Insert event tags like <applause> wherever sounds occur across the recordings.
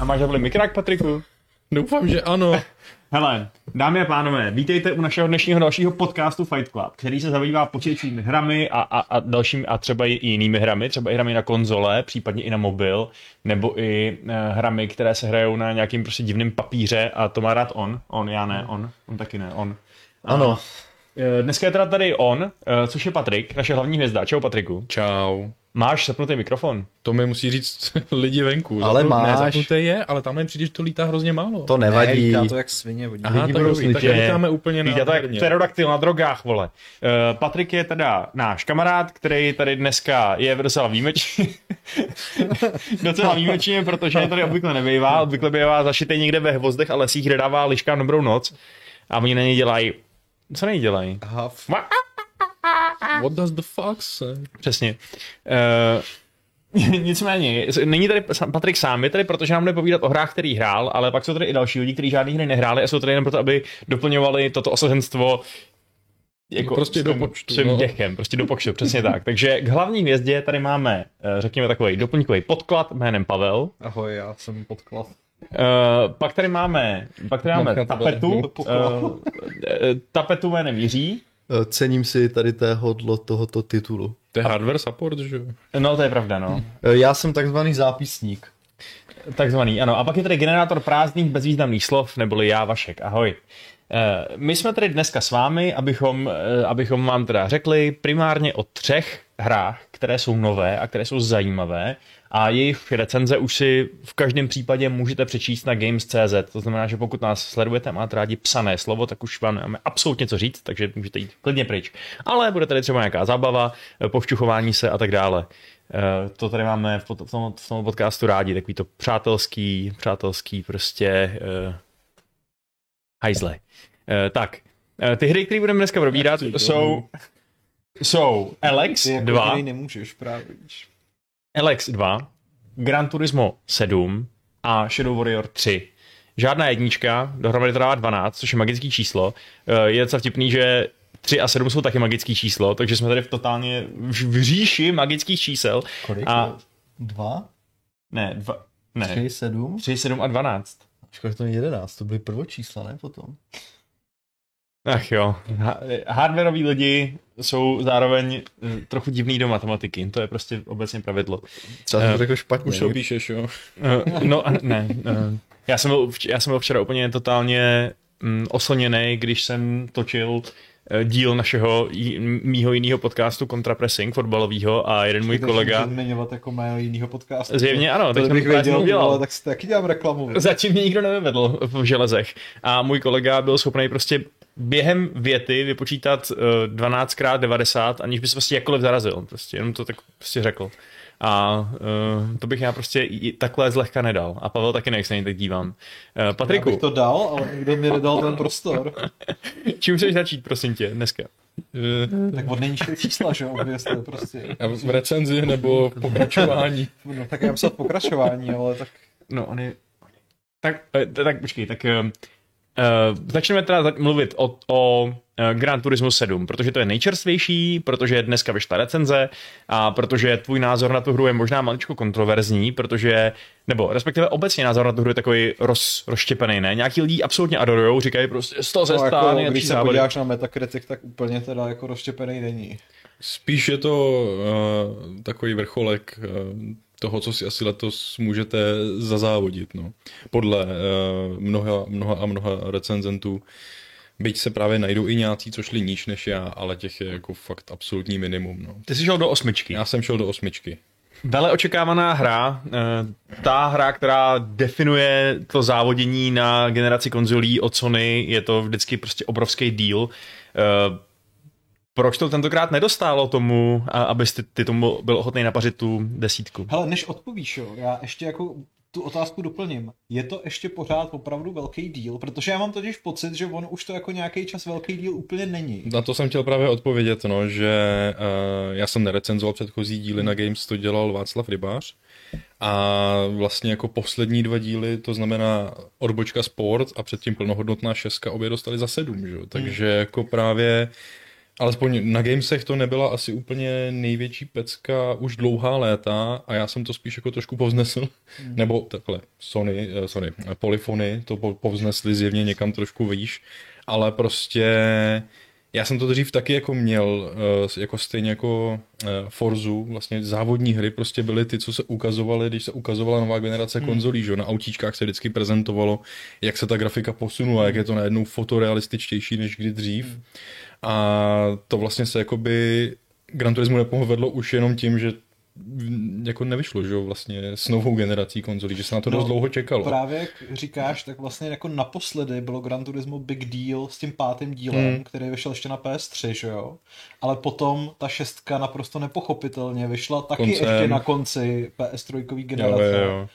A máš zapli mikrák, Patriku? Doufám, že ano. <laughs> Hele, dámy a pánové, vítejte u našeho dnešního dalšího podcastu Fight Club, který se zabývá počítačovými hrami a, a, a dalšími a třeba i jinými hrami, třeba i hrami na konzole, případně i na mobil, nebo i uh, hrami, které se hrajou na nějakým prostě divným papíře a to má rád on, on, já ne, on, on taky ne, on. Ano. Uh, dneska je teda tady on, uh, což je Patrik, naše hlavní hvězda. Čau Patriku. Čau. Máš zapnutý mikrofon? To mi musí říct <laughs> lidi venku. Ale Zapnu- máš. Ne, zapnuté je, ale tam mi přijde, že to lítá hrozně málo. To nevadí. Ne, lítá to jak svině vodí. Aha, lidi tak, dobrý, tak lítáme úplně Víte, to pterodaktyl na drogách, vole. Uh, Patrik je teda náš kamarád, který tady dneska je docela výjimečný. <laughs> docela výjimečně, protože tady obvykle nebývá. Obvykle bývá zašitý někde ve hvozdech a lesích, kde dává liškám dobrou noc. A oni na něj dělají... Co na něj dělají? What does the fox say? Přesně. Uh, <laughs> nicméně, není tady Patrik sám, je tady, protože nám bude povídat o hrách, který hrál, ale pak jsou tady i další lidi, kteří žádný hry nehráli a jsou tady jen proto, aby doplňovali toto osazenstvo jako Prostě do svým- počtu, svým no. děchem, prostě do počtu, přesně tak. <laughs> Takže k hlavní hvězdě tady máme, eh, řekněme, takový doplňkový podklad jménem Pavel. ahoj, já jsem podklad. Uh, pak tady máme, pak tady máme tapetu, uh, tapetu jménem Jiří. Eh, Cením si tady téhodlo, tohoto titulu. To je hardware support, že jo? No, to je pravda, no. Eh, Já jsem takzvaný zápisník. Takzvaný, ano. A pak je tady generátor prázdných bezvýznamných slov, neboli já, Vašek. Ahoj. Eh, My jsme tady dneska s vámi, abychom, abychom vám teda řekli primárně o třech hrách, které jsou nové a které jsou zajímavé a jejich recenze už si v každém případě můžete přečíst na games.cz. To znamená, že pokud nás sledujete a máte rádi psané slovo, tak už vám nemáme absolutně co říct, takže můžete jít klidně pryč. Ale bude tady třeba nějaká zábava, povšťuchování se a tak dále. Eh, To tady máme v, tom, v tom podcastu rádi, takový to přátelský, přátelský prostě uh, hajzle. Uh, tak, ty hry, které budeme dneska probírat, jsou, jsou Alex Ty jako 2, který nemůžeš právě, Alex 2, Gran Turismo 7 a Shadow Warrior 3. Žádná jednička, dohromady to dává 12, což je magický číslo. Eh, Je docela vtipný, že 3 a 7 jsou taky magický číslo, takže jsme tady v totálně v říši magických čísel. Kolik? A Dva? ne, dva, ne, Tři, sedm? 3, 7 a 12. Škoda, že to není jedenáct, to byly prvočísla, ne potom? Ach jo, ha- hardwareoví lidi jsou zároveň eh, trochu divný do matematiky, to je prostě obecně pravidlo. Třeba jsem Eh, to řekl špatně. Už to píšeš, jo? Eh, No, ne. eh, Já jsem, byl, já jsem byl včera úplně totálně mm, oslněný, když jsem točil eh, díl našeho mýho jiného podcastu Contrapressing fotbalového a jeden můj kolega zmiňovat jako mého jiného podcastu. Zjevně ano, tak to jsem bych věděl, udělal. ale tak si taky dělám reklamu. Zatím mě nikdo nevyvedl v železech. A můj kolega byl schopný prostě během věty vypočítat uh, 12x90, aniž by se prostě jakkoliv zarazil. Prostě jenom to tak prostě řekl. A uh, to bych já prostě i takhle zlehka nedal. A Pavel taky ne, jak se na něj tak dívám. Uh, Já Patriku, bych to dal, ale nikdo mi nedal ten prostor. <laughs> čím chceš začít, prosím tě, dneska? Eh, Tak od nejnižšího čísla, že jo, prostě. a v recenzi nebo v pokračování. <laughs> No, tak já psat pokračování, ale tak No, on je... Tak, eh, tak počkej, tak uh, začneme teda mluvit o, o uh, Gran Turismo 7, protože to je nejčerstvější, protože dneska vyšla recenze a protože tvůj názor na tu hru je možná maličko kontroverzní, protože, nebo respektive obecně názor na tu hru je takový roz, rozštěpený, ne? Nějaký lidi absolutně adorujou, říkají prostě 100 ze no, 100 jako, když se závody. podíváš na Metacritic, tak úplně teda jako rozštěpený není. Spíš je to uh, takový vrcholek uh, toho, co si asi letos můžete zazávodit, no. Podle uh, mnoha, mnoha a mnoha recenzentů. Byť se právě najdou i nějací, co šli níž než já, ale těch je jako fakt absolutní minimum, no. Ty jsi šel do osmičky. Já jsem šel do osmičky. Vele očekávaná hra, eh, ta hra, která definuje to závodění na generaci konzolí od Sony, je to vždycky prostě obrovský deal. Proč to tentokrát nedostálo tomu, a- abys ty, ty tomu byl ochotný napařit tu desítku? Hele, než odpovíš, jo, já ještě jako tu otázku doplním. Je to ještě pořád opravdu velký díl? Protože já mám totiž pocit, že on už to jako nějaký čas velký díl úplně není. Na to jsem chtěl právě odpovědět, no, že uh, já jsem nerecenzoval předchozí díly na Games, to dělal Václav Rybář. A vlastně jako poslední dva díly, to znamená odbočka Sport a předtím plnohodnotná šestka, obě dostali za sedm, že? jo. Takže jako právě alespoň na Gamesech to nebyla asi úplně největší pecka už dlouhá léta a já jsem to spíš jako trošku povznesl, hmm. nebo takhle, Sony, eh, Sony, Polyfony to po- povznesli zjevně někam trošku výš, ale prostě já jsem to dřív taky jako měl, eh, jako stejně jako eh, Forzu, vlastně závodní hry prostě byly ty, co se ukazovaly, když se ukazovala nová generace hmm. konzolí, že na autíčkách se vždycky prezentovalo, jak se ta grafika posunula, jak je to najednou fotorealističtější než kdy dřív. Hmm. A to vlastně se jakoby Gran Turismo nepovedlo už jenom tím, že jako nevyšlo, že jo, vlastně s novou generací konzolí, že se na to no, dost dlouho čekalo. Právě jak říkáš, tak vlastně jako naposledy bylo Gran Turismo Big Deal s tím pátým dílem, hmm. který vyšel ještě na PS3, že jo, ale potom ta šestka naprosto nepochopitelně vyšla taky Koncem. ještě na konci PS3 generace. Jo, jo, jo.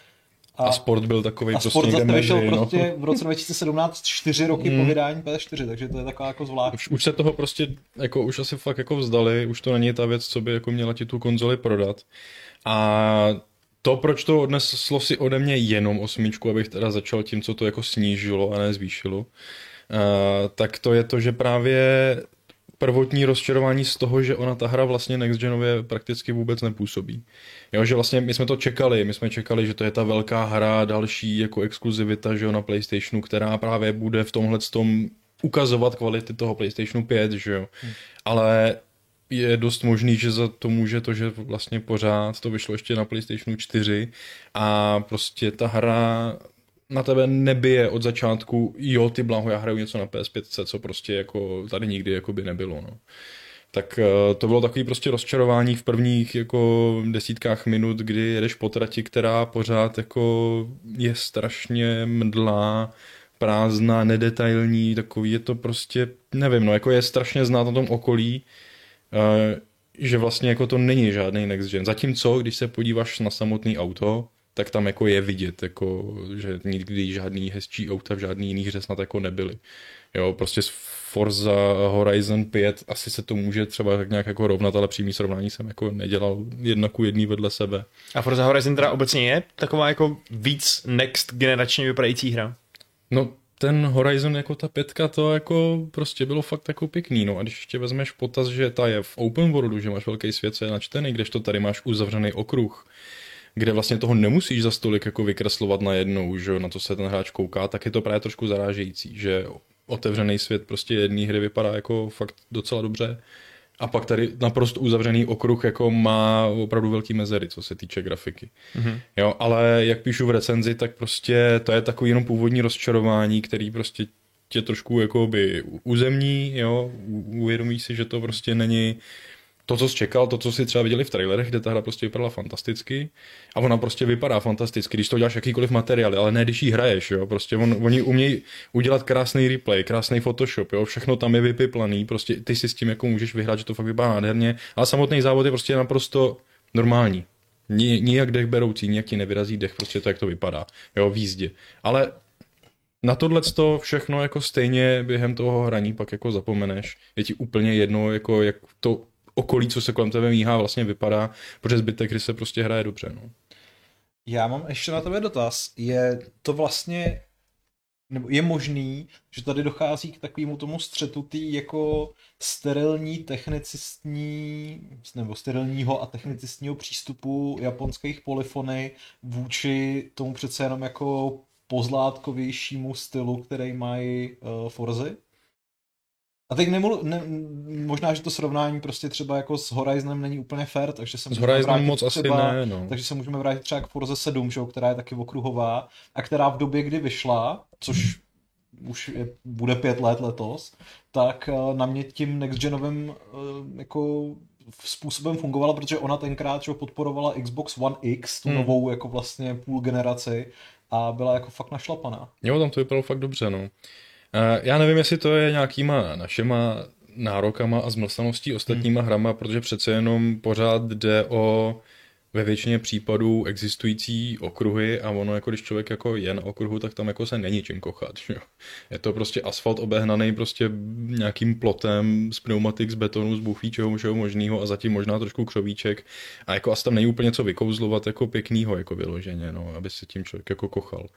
A, a sport byl takový a prostě sport zase vyšel no. prostě v roce 2017 čtyři roky hmm. po vydání PS4, takže to je taková jako zvláštní. Už, už, se toho prostě, jako už asi fakt jako vzdali, už to není ta věc, co by jako měla ti tu konzoli prodat. A to, proč to odneslo si ode mě jenom osmičku, abych teda začal tím, co to jako snížilo a ne zvýšilo, uh, tak to je to, že právě prvotní rozčarování z toho, že ona ta hra vlastně next genově prakticky vůbec nepůsobí. Jo, že vlastně my jsme to čekali, my jsme čekali, že to je ta velká hra, další jako exkluzivita, že jo, na PlayStationu, která právě bude v tomhle tom ukazovat kvality toho PlayStationu 5, že jo. Hmm. Ale je dost možný, že za to může to, že vlastně pořád to vyšlo ještě na PlayStationu 4 a prostě ta hra na tebe nebije od začátku, jo, ty bláho, já hraju něco na PS5, co prostě jako tady nikdy jako by nebylo, no. Tak eh, to bylo takový prostě rozčarování v prvních jako desítkách minut, kdy jedeš po trati, která pořád jako je strašně mdlá, prázdná, nedetailní, takový je to prostě, nevím, no, jako je strašně znát na tom okolí, eh, že vlastně jako to není žádný next gen. Zatímco, když se podíváš na samotný auto, tak tam jako je vidět, jako, že nikdy žádný hezčí auta v žádný jiný hře snad jako nebyly. Jo, prostě s Forza Horizon 5 asi se to může třeba tak nějak jako rovnat, ale přímý srovnání jsem jako nedělal jedna ku jedný vedle sebe. A Forza Horizon teda obecně je taková jako víc next generačně vypadající hra? No, ten Horizon jako ta pětka, to jako prostě bylo fakt jako pěkný, no a když ještě vezmeš potaz, že ta je v open worldu, že máš velký svět, co je načtený, kdežto tady máš uzavřený okruh, kde vlastně toho nemusíš za stolik jako vykreslovat najednou, že na to se ten hráč kouká, tak je to právě trošku zarážející, že otevřený svět prostě jedné hry vypadá jako fakt docela dobře. A pak tady naprosto uzavřený okruh jako má opravdu velký mezery, co se týče grafiky. Mm-hmm. Jo, ale jak píšu v recenzi, tak prostě to je takový jenom původní rozčarování, který prostě tě trošku jako by uzemní, jo, uvědomíš si, že to prostě není to, co jsi čekal, to, co si třeba viděli v trailerech, kde ta hra prostě vypadala fantasticky a ona prostě vypadá fantasticky, když to děláš jakýkoliv materiál, ale ne když ji hraješ, jo, prostě on, oni umějí udělat krásný replay, krásný Photoshop, jo, všechno tam je vypiplaný, prostě ty si s tím jako můžeš vyhrát, že to fakt vypadá nádherně, ale samotný závod je prostě naprosto normální. Nijak dech beroucí, nijak ti nevyrazí dech, prostě to, jak to vypadá, jo, v jízdě. Ale na tohle to všechno jako stejně během toho hraní pak jako zapomeneš. Je ti úplně jedno, jako jak to okolí, co se kolem tebe míhá, vlastně vypadá, protože zbytek hry se prostě hraje dobře. No. Já mám ještě na tebe dotaz. Je to vlastně nebo je možný, že tady dochází k takovému tomu střetu tý jako sterilní technicistní nebo sterilního a technicistního přístupu japonských polyfony vůči tomu přece jenom jako pozlátkovějšímu stylu, který mají uh, Forzy? A teď nemlu, ne, možná, že to srovnání prostě třeba jako s Horizonem není úplně fair, takže se s Horizonem moc třeba, asi ne, no. Takže se můžeme vrátit třeba k Forze 7, že, která je taky okruhová a která v době, kdy vyšla, což už je, bude pět let letos, tak eh, na mě tím next genovým eh, jako způsobem fungovala, protože ona tenkrát že podporovala Xbox One X, tu hmm. novou jako vlastně půl generaci a byla jako fakt našlapaná. Jo, tam to vypadalo fakt dobře, no. Eh, já nevím, jestli to je nějakýma našima nárokama a zmlsaností ostatníma hmm. hrama, protože přece jenom pořád jde o ve většině případů existující okruhy a ono jako když člověk jako je na okruhu, tak tam jako se není čím kochat. Že? Je to prostě asfalt obehnaný prostě nějakým plotem z pneumatik, z betonu, z bufí, čeho, čeho možného a zatím možná trošku křovíček a jako asi tam není úplně co vykouzlovat jako pěknýho jako vyloženě, no, aby se tím člověk jako kochal.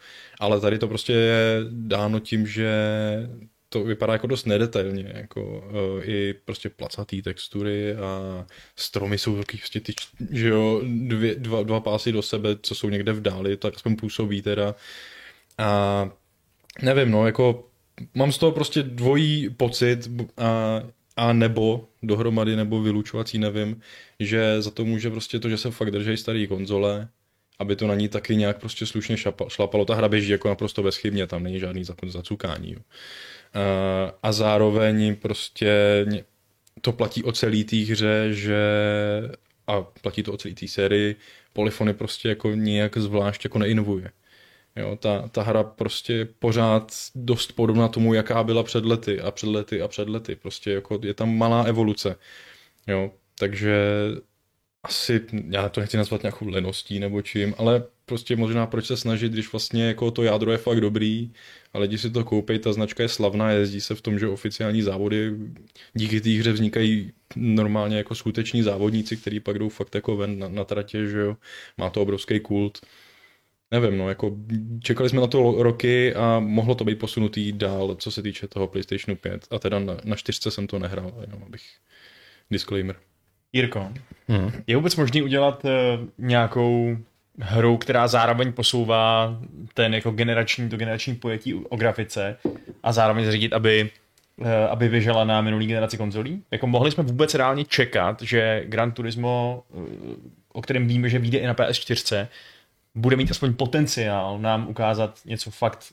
Ale tady to prostě je dáno tím, že to vypadá jako dost nedetailně, jako uh, i prostě placatý textury a stromy jsou taky prostě ty, že jo, dvě, dva, dva pásy do sebe, co jsou někde v dáli, tak aspoň působí teda. A nevím, no, jako mám z toho prostě dvojí pocit a, a nebo dohromady, nebo vylučovací, nevím, že za to může prostě to, že se fakt drží staré konzole, aby to na ní taky nějak prostě slušně šlapalo. Ta hra běží jako naprosto bezchybně, tam není žádný zacukání. Jo. A zároveň prostě to platí o celý té hře, že a platí to o celé té sérii, Polyfony prostě jako nějak zvlášť jako neinovuje. Jo, ta, ta hra prostě je pořád dost podobná tomu, jaká byla před lety a před lety a před lety. Prostě jako je tam malá evoluce. Jo, takže asi, já to nechci nazvat nějakou leností nebo čím, ale prostě možná proč se snažit, když vlastně jako to jádro je fakt dobrý a lidi si to koupí, ta značka je slavná, jezdí se v tom, že oficiální závody díky té hře vznikají normálně jako skuteční závodníci, kteří pak jdou fakt jako ven na, na tratě, že jo, má to obrovský kult. Nevím, no, jako čekali jsme na to roky a mohlo to být posunutý dál, co se týče toho PlayStationu 5 a teda na, na čtyřce jsem to nehrál, jenom abych disclaimer. Jirko, hmm. je vůbec možný udělat uh, nějakou hru, která zároveň posouvá ten jako generační, to generační pojetí o grafice a zároveň zřídit, aby uh, aby vyžela na minulý generaci konzolí? Jako mohli jsme vůbec reálně čekat, že Gran Turismo, uh, o kterém víme, že vyjde i na PS4, bude mít aspoň potenciál nám ukázat něco fakt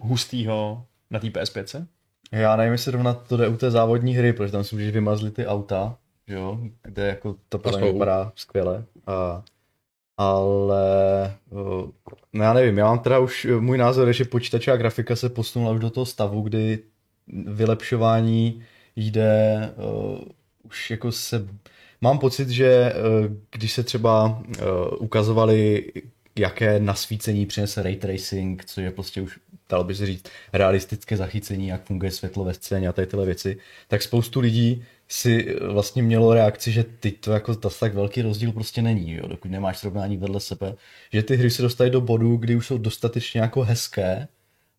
hustýho na té PS5? Já nevím, jestli zrovna to jde u té závodní hry, protože tam si můžeš vymazlit ty auta, jo, kde jako to podle mě vypadá skvěle. A, ale no já nevím, já mám teda už, můj názor je, že počítačová grafika se posunula už do toho stavu, kdy vylepšování jde uh, už jako se mám pocit, že uh, když se třeba uh, ukazovali jaké nasvícení přinese ray tracing, co je prostě už, dalo by se říct, realistické zachycení, jak funguje světlo ve scéně a tady tyhle věci, tak spoustu lidí si vlastně mělo reakci, že teď to jako tas tak velký rozdíl prostě není, jo, dokud nemáš srovnání vedle sebe, že ty hry se dostají do bodu, kdy už jsou dostatečně jako hezké,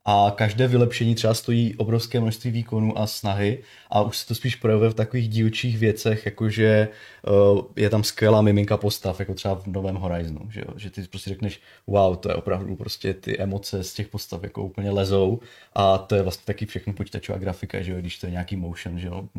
a každé vylepšení třeba stojí obrovské množství výkonů a snahy a už se to spíš projevuje v takových dílčích věcech, jakože uh, je tam skvělá miminka postav, jako třeba v novém Horizonu, že, jo? že ty prostě řekneš, wow, to je opravdu prostě ty emoce z těch postav jako úplně lezou a to je vlastně taky všechno počítačová grafika, že jo? když to je nějaký motion, že jo?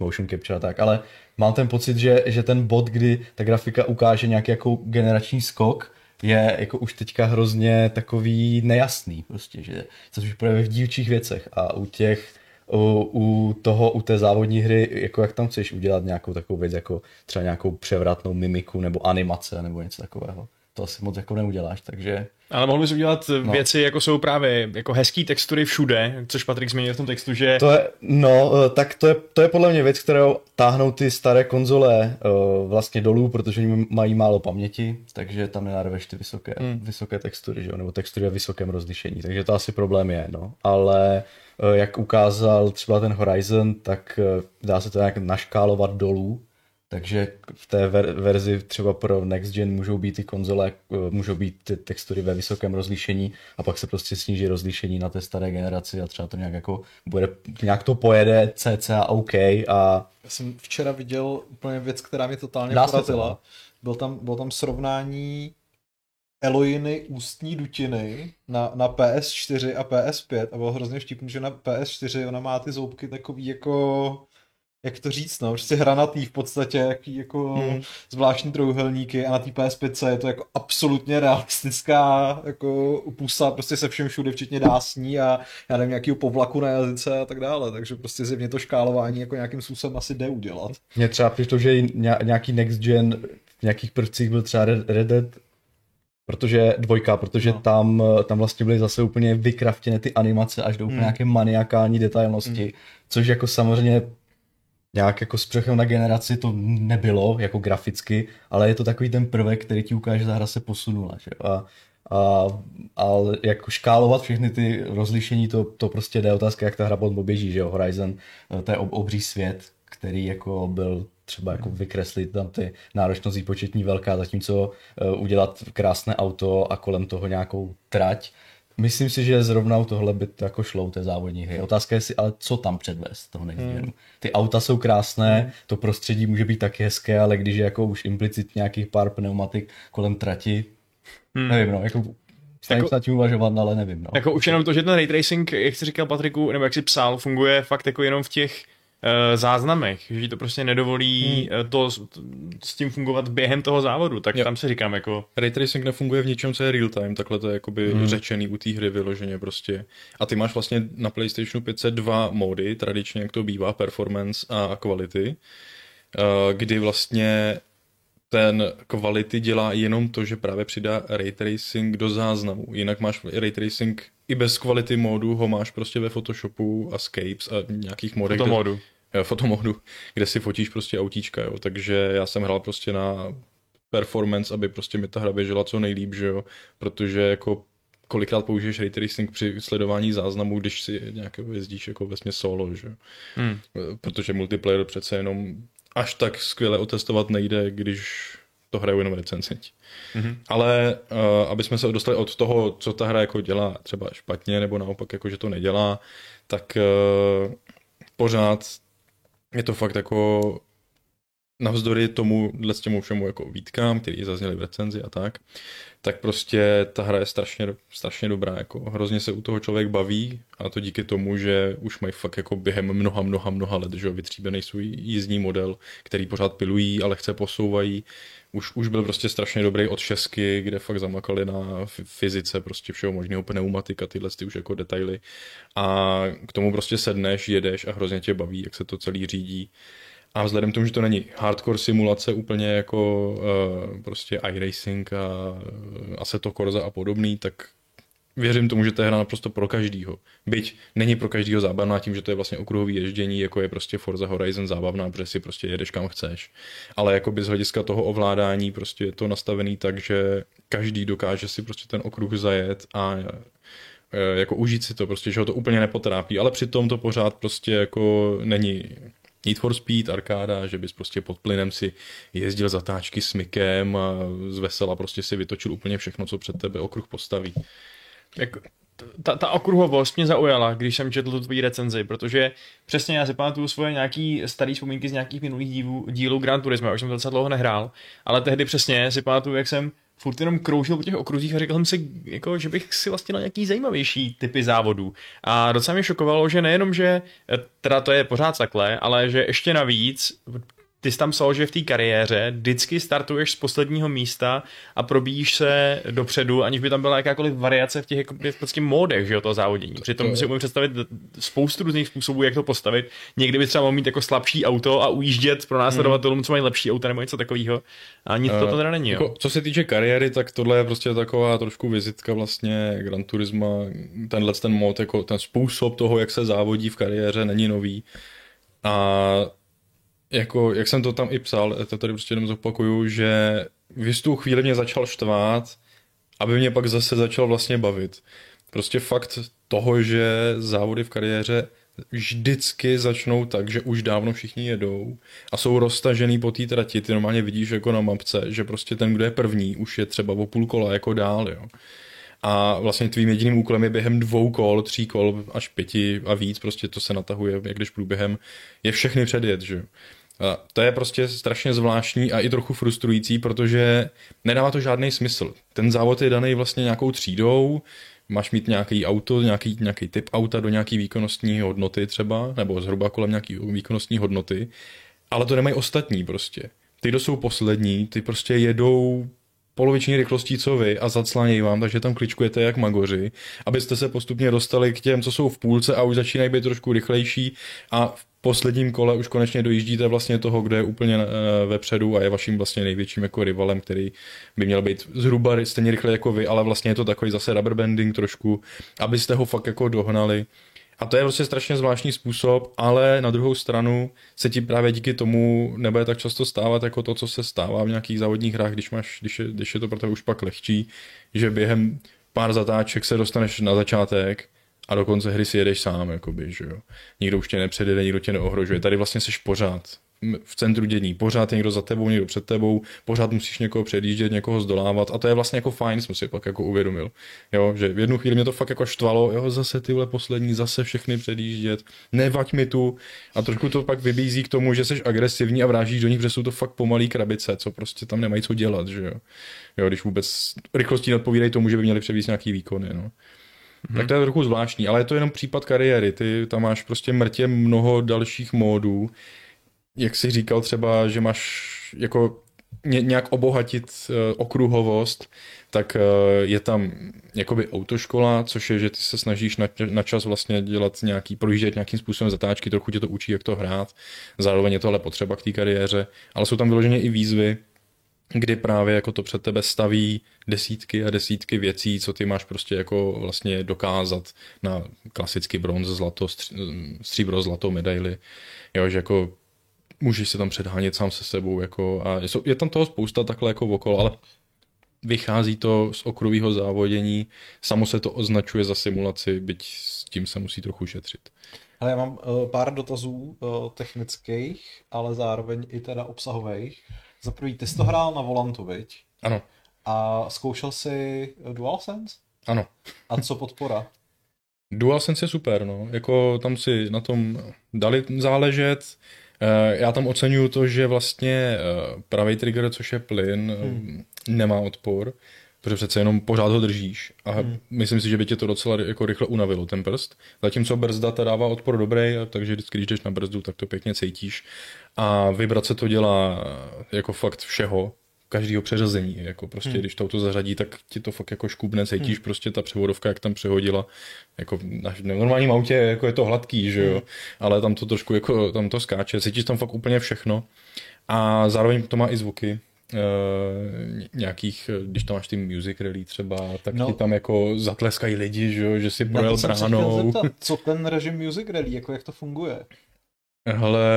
Motion capture a tak, ale mám ten pocit, že, že ten bod, kdy ta grafika ukáže nějaký jako generační skok, je jako už teďka hrozně takový nejasný, prostě, že se už projeví v dílčích věcech. A u těch u, u toho, u té závodní hry, jako jak tam chceš udělat nějakou takovou věc, jako třeba nějakou převratnou mimiku nebo animace nebo něco takového to asi moc jako neuděláš, takže... Ale mohl bys udělat no. věci, jako jsou právě jako hezký textury všude, což Patrik zmínil v tom textu, že... To je, no, eh, tak to je, to je podle mě věc, kterou táhnou ty staré konzole uh, vlastně dolů, protože oni mají málo paměti, takže tam nenarveš ty vysoké, hmm. vysoké textury, že jo? nebo textury ve vysokém rozlišení, takže to asi problém je, no. Ale uh, jak ukázal třeba ten Horizon, tak uh, dá se to nějak naškálovat dolů, takže v té ver- verzi třeba pro Next Gen můžou být ty konzole, eh, můžou být ty textury ve vysokém rozlišení a pak se prostě sníží rozlišení na té staré generaci a třeba to nějak jako bude, nějak to pojede cca OK a... Já jsem včera viděl úplně věc, která mě totálně Dá porazila. No. Byl tam, byl tam srovnání Eloiny ústní dutiny na, na PS4 a PS5 a bylo hrozně vtipný, že na PS4 ona má ty zoubky takový jako jak to říct, no, prostě hranatý v podstatě, jaký jako hmm. zvláštní trouhelníky a na té PS5 je to jako absolutně realistická jako pusa, prostě se všem všude, včetně dásní a já nevím, nějakýho povlaku na jazyce a tak dále, takže prostě zjevně to škálování jako nějakým způsobem asi jde udělat. Mně třeba přišlo, že nějaký next gen v nějakých prvcích byl třeba Red Dead protože dvojka, protože no. tam, tam vlastně byly zase úplně vykraftěné ty animace až do úplně hmm. nějaké maniakální detailnosti, hmm. což jako samozřejmě nějak jako s přechem na generaci to nebylo, jako graficky, ale je to takový ten prvek, který ti ukáže, že ta hra se posunula. Že? A, a, a jako škálovat všechny ty rozlišení, to, to prostě jde otázka, jak ta hra potom běží, že jo, Horizon, eh, to je ob, obří svět, který jako byl třeba jako vykreslit tam ty náročnost výpočetní velká, zatímco uh, udělat krásné auto a kolem toho nějakou trať, myslím si, že zrovna u tohle by to jako šlo u té závodní hry. Otázka je si, ale co tam předvést toho next hmm. Ty auta jsou krásné, hmm. to prostředí může být taky hezké, ale když je jako už implicit nějakých pár pneumatik kolem trati, hmm. nevím, no, jako Snažím jako, se tím uvažovat, ale nevím. No. Jako už jenom to, že ten ray tracing, jak jsi říkal Patriku, nebo jak jsi psal, funguje fakt jako jenom v těch záznamech, že to prostě nedovolí hmm. to, to, s tím fungovat během toho závodu, tak jo. tam se říkám jako... Ray tracing nefunguje v ničem, co je real time, takhle to je jakoby hmm. řečený u té hry vyloženě prostě. A ty máš vlastně na PlayStationu 5 dva módy, tradičně jak to bývá, performance a quality, uh, kdy vlastně ten quality dělá jenom to, že právě přidá ray tracing do záznamu. Jinak máš ray tracing i bez quality módu, ho máš prostě ve Photoshopu a Scapes a nějakých modech. Fotomodu. Kde, fotomodu, <laughs> kde si fotíš prostě autíčka, jo. Takže já jsem hrál prostě na performance, aby prostě mi ta hra běžela co nejlíp, že jo. Protože jako kolikrát použiješ ray tracing při sledování záznamů, když si nějak jezdíš jako vlastně solo, že hmm. Protože multiplayer přece jenom až tak skvěle otestovat nejde, když to hrajou jenom recenzenti. Mm-hmm. Ale uh, aby jsme se dostali od toho, co ta hra jako dělá třeba špatně, nebo naopak jako, že to nedělá, tak uh, pořád je to fakt jako navzdory tomu, těmu všemu jako výtkám, který zazněly v recenzi a tak, tak prostě ta hra je strašně, strašně dobrá, jako hrozně se u toho člověk baví a to díky tomu, že už mají fakt jako během mnoha, mnoha, mnoha let, že vytříbený svůj jízdní model, který pořád pilují, ale chce posouvají. Už, už byl prostě strašně dobrý od šesky, kde fakt zamakali na fyzice prostě všeho možného, pneumatika, tyhle ty už jako detaily. A k tomu prostě sedneš, jedeš a hrozně tě baví, jak se to celý řídí. A vzhledem k tomu, že to není hardcore simulace úplně jako uh, prostě iRacing a Assetto Corsa a podobný, tak věřím tomu, že to je hra naprosto pro každýho. Byť není pro každýho zábavná tím, že to je vlastně okruhový ježdění, jako je prostě Forza Horizon zábavná, protože si prostě jedeš kam chceš. Ale jako by z hlediska toho ovládání prostě je to nastavený tak, že každý dokáže si prostě ten okruh zajet a eh, jako užít si to, prostě, že ho to úplně nepotrápí, ale přitom to pořád prostě jako není Need for Speed, arkáda, že bys prostě pod plynem si jezdil zatáčky s mykem a z vesela prostě si vytočil úplně všechno, co před tebe okruh postaví. Jak, ta, ta okruhovost mě zaujala, když jsem četl tu tvoji recenzi, protože přesně já si pamatuju svoje nějaký staré vzpomínky z nějakých minulých dílů, dílů Grand Turismo, už jsem to docela dlouho nehrál, ale tehdy přesně si pamatuju, jak jsem furt jenom kroužil po těch okruzích a řekl jsem si, jako, že bych si vlastně na nějaký zajímavější typy závodů. A docela mě šokovalo, že nejenom, že eh, teda to je pořád takhle, ale že ještě navíc ty jsi tam psal, že v té kariéře vždycky startuješ z posledního místa a probíjíš se dopředu, aniž by tam byla jakákoliv variace v těch jako, v podstatě módech že jo, toho závodění. Přitom si umím představit spoustu různých způsobů, jak to postavit. Někdy by třeba mohl mít jako slabší auto a ujíždět pro následovatelům, co mají lepší auto nebo něco takového. A nic uh, to teda není. Jo. Jako, co se týče kariéry, tak tohle je prostě taková trošku vizitka vlastně Gran Turismo. Tenhle ten mod, jako ten způsob toho, jak se závodí v kariéře, není nový. A jako, jak jsem to tam i psal, to tady prostě jenom zopakuju, že v jistou chvíli mě začal štvát, aby mě pak zase začal vlastně bavit. Prostě fakt toho, že závody v kariéře vždycky začnou tak, že už dávno všichni jedou a jsou roztažený po té trati. Ty normálně vidíš jako na mapce, že prostě ten, kdo je první, už je třeba o půl kola jako dál, jo. A vlastně tvým jediným úkolem je během dvou kol, tří kol až pěti a víc, prostě to se natahuje, jak když průběhem, je všechny předjet, že to je prostě strašně zvláštní a i trochu frustrující, protože nedává to žádný smysl. Ten závod je daný vlastně nějakou třídou, máš mít nějaký auto, nějaký, nějaký typ auta do nějaký výkonnostní hodnoty třeba, nebo zhruba kolem nějaký výkonnostní hodnoty, ale to nemají ostatní prostě. Ty, kdo jsou poslední, ty prostě jedou poloviční rychlostí, co vy a zaclánějí vám, takže tam kličkujete jak magoři, abyste se postupně dostali k těm, co jsou v půlce a už začínají být trošku rychlejší a v posledním kole už konečně dojíždíte vlastně toho, kdo je úplně uh, vepředu a je vaším vlastně největším jako rivalem, který by měl být zhruba stejně rychle jako vy, ale vlastně je to takový zase rubber banding trošku, abyste ho fakt jako dohnali. A to je prostě strašně zvláštní způsob, ale na druhou stranu se ti právě díky tomu nebude tak často stávat jako to, co se stává v nějakých závodních hrách, když, máš, když, je, když je to pro tebe už pak lehčí, že během pár zatáček se dostaneš na začátek a do konce hry si jedeš sám, jakoby, že jo. Nikdo už tě nepředjede, nikdo tě neohrožuje. Tady vlastně seš pořád v centru dění. Pořád je někdo za tebou, někdo před tebou, pořád musíš někoho předjíždět, někoho zdolávat a to je vlastně jako fajn, jsem si pak jako uvědomil. Jo, že v jednu chvíli mě to fakt jako štvalo, jo, zase tyhle poslední, zase všechny předjíždět, nevaď mi tu a trošku to pak vybízí k tomu, že jsi agresivní a vrážíš do nich, protože jsou to fakt pomalý krabice, co prostě tam nemají co dělat, že jo. Jo, když vůbec rychlostí odpovídají tomu, že by měli převíst nějaký výkony, no. Hmm. Tak to je trochu zvláštní, ale je to jenom případ kariéry. Ty tam máš prostě mrtě mnoho dalších módů. Jak jsi říkal třeba, že máš jako nějak obohatit uh, okruhovost, tak uh, je tam jakoby autoškola, což je, že ty se snažíš na, na čas vlastně dělat nějaký, projíždět nějakým způsobem zatáčky, trochu tě to učí, jak to hrát, zároveň je to ale potřeba k té kariéře, ale jsou tam vyloženě i výzvy, kdy právě jako to před tebe staví desítky a desítky věcí, co ty máš prostě jako vlastně dokázat na klasický bronz, zlato, stříbro, zlato, medaily, jo, že jako můžeš se tam předhánět sám se sebou, jako a je, tam toho spousta takhle jako okolo, ale vychází to z okruhového závodění, samo se to označuje za simulaci, byť s tím se musí trochu šetřit. Ale já mám uh, pár dotazů uh, technických, ale zároveň i teda obsahových. Za prvý, ty jsi to hrál na volantu, viď? Ano. A zkoušel jsi DualSense? Ano. A co podpora? <laughs> DualSense je super, no. Jako tam si na tom dali záležet. Eh, já tam oceňuju to, že vlastně eh, pravý trigger, což je plyn, hmm. nemá odpor, protože přece jenom pořád ho držíš a hmm. myslím si, že by tě to docela jako rychle unavilo, ten prst. Zatímco brzda ta dává odpor dobrý, takže vždycky, když jdeš na brzdu, tak to pěkně cítíš. A vibrace to dělá jako fakt všeho, každého přeřazení. Jako prostě, hmm. když to auto zařadí, tak ti to fakt jako škubne, cítíš hmm. prostě ta převodovka, jak tam přehodila. Jako na normálním autě jako je to hladký, že jo, hmm. ale tam to trošku jako, tam to skáče, cítíš tam fakt úplně všechno. A zároveň to má i zvuky, Uh, nějakých, když tam máš ty music rally třeba, tak no. ti tam jako zatleskají lidi, že, že si projel bránou. <laughs> co ten režim music rally, jako jak to funguje? Hele,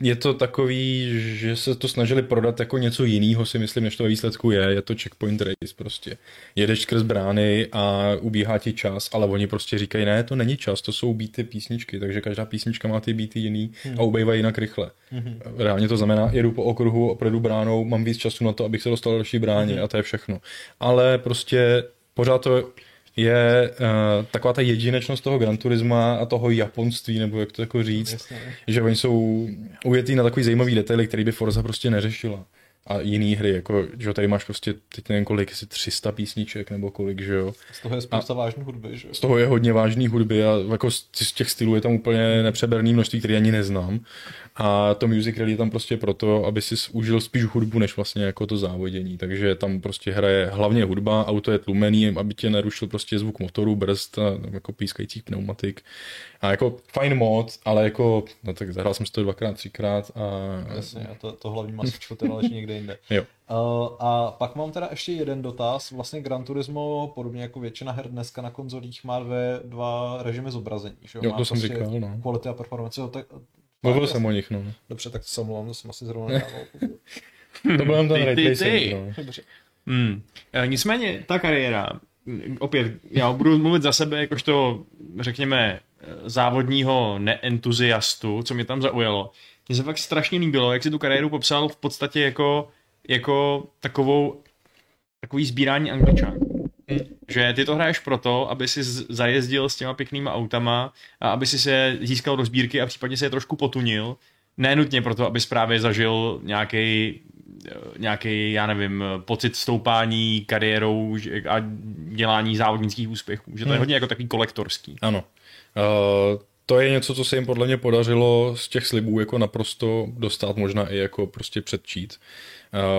je to takový, že se to snažili prodat jako něco jiného, si myslím, než to ve výsledku je. Je to checkpoint race prostě. Jedeš skrz brány a ubíhá ti čas, ale oni prostě říkají, ne, to není čas, to jsou býty písničky, takže každá písnička má ty býty jiný hmm. a ubejvají jinak rychle. Hmm. Reálně to znamená, jedu po okruhu, opredu bránou, mám víc času na to, abych se dostal do další bráně hmm. a to je všechno. Ale prostě pořád to je uh, taková ta jedinečnost toho Gran Turisma a toho japonství, nebo jak to jako říct, Jasně. že oni jsou ujetý na takový zajímavý detaily, který by Forza prostě neřešila a jiný hry, jako, že tady máš prostě, teď nevím kolik, jestli 300 písniček nebo kolik, že jo. Z toho je spousta vážné hudby, že jo. Z toho je hodně vážný hudby a jako z těch stylů je tam úplně nepřeberný množství, který ani neznám. A to music rally je tam prostě proto, aby si užil spíš hudbu, než vlastně jako to závodění. Takže tam prostě hraje hlavně hudba, auto je tlumený, aby tě nerušil prostě zvuk motoru, brzd a jako pískajících pneumatik. A jako fajn mod, ale jako, no tak zahrál jsem si to dvakrát, třikrát a... Jasně, a to, to hlavní masičko teda leží někde jinde. <laughs> Jo. Uh, a pak mám teda ještě jeden dotaz. Vlastně Gran Turismo, podobně jako většina her dneska na konzolích, má dvě, dva režimy zobrazení. Že? Jo, má to jsem prostě říkal, no. Quality a performance. Jo, tak, Mluvil jsem o nich, no. Dobře, tak to se omlouvám, to jsem asi zrovna nedával. to byl ten ray tracing, no. Dobře. Hmm. E, nicméně, ta kariéra, opět, já budu mluvit za sebe, jakožto, řekněme, závodního neentuziastu, co mě tam zaujalo. Mně se fakt strašně líbilo, jak si tu kariéru popsal v podstatě jako, jako takovou, takový sbírání angličánků. Že ty to hraješ proto, aby si zajezdil s těma pěknýma autama a aby si se získal do sbírky a případně se je trošku potunil. Nenutně proto, aby právě zažil nějaký nějaký, já nevím, pocit stoupání kariérou a dělání závodnických úspěchů. Že to je hmm. hodně jako takový kolektorský. Ano. Uh, to je něco, co se jim podle mě podařilo z těch slibů jako naprosto dostat, možná i jako prostě předčít. Uh,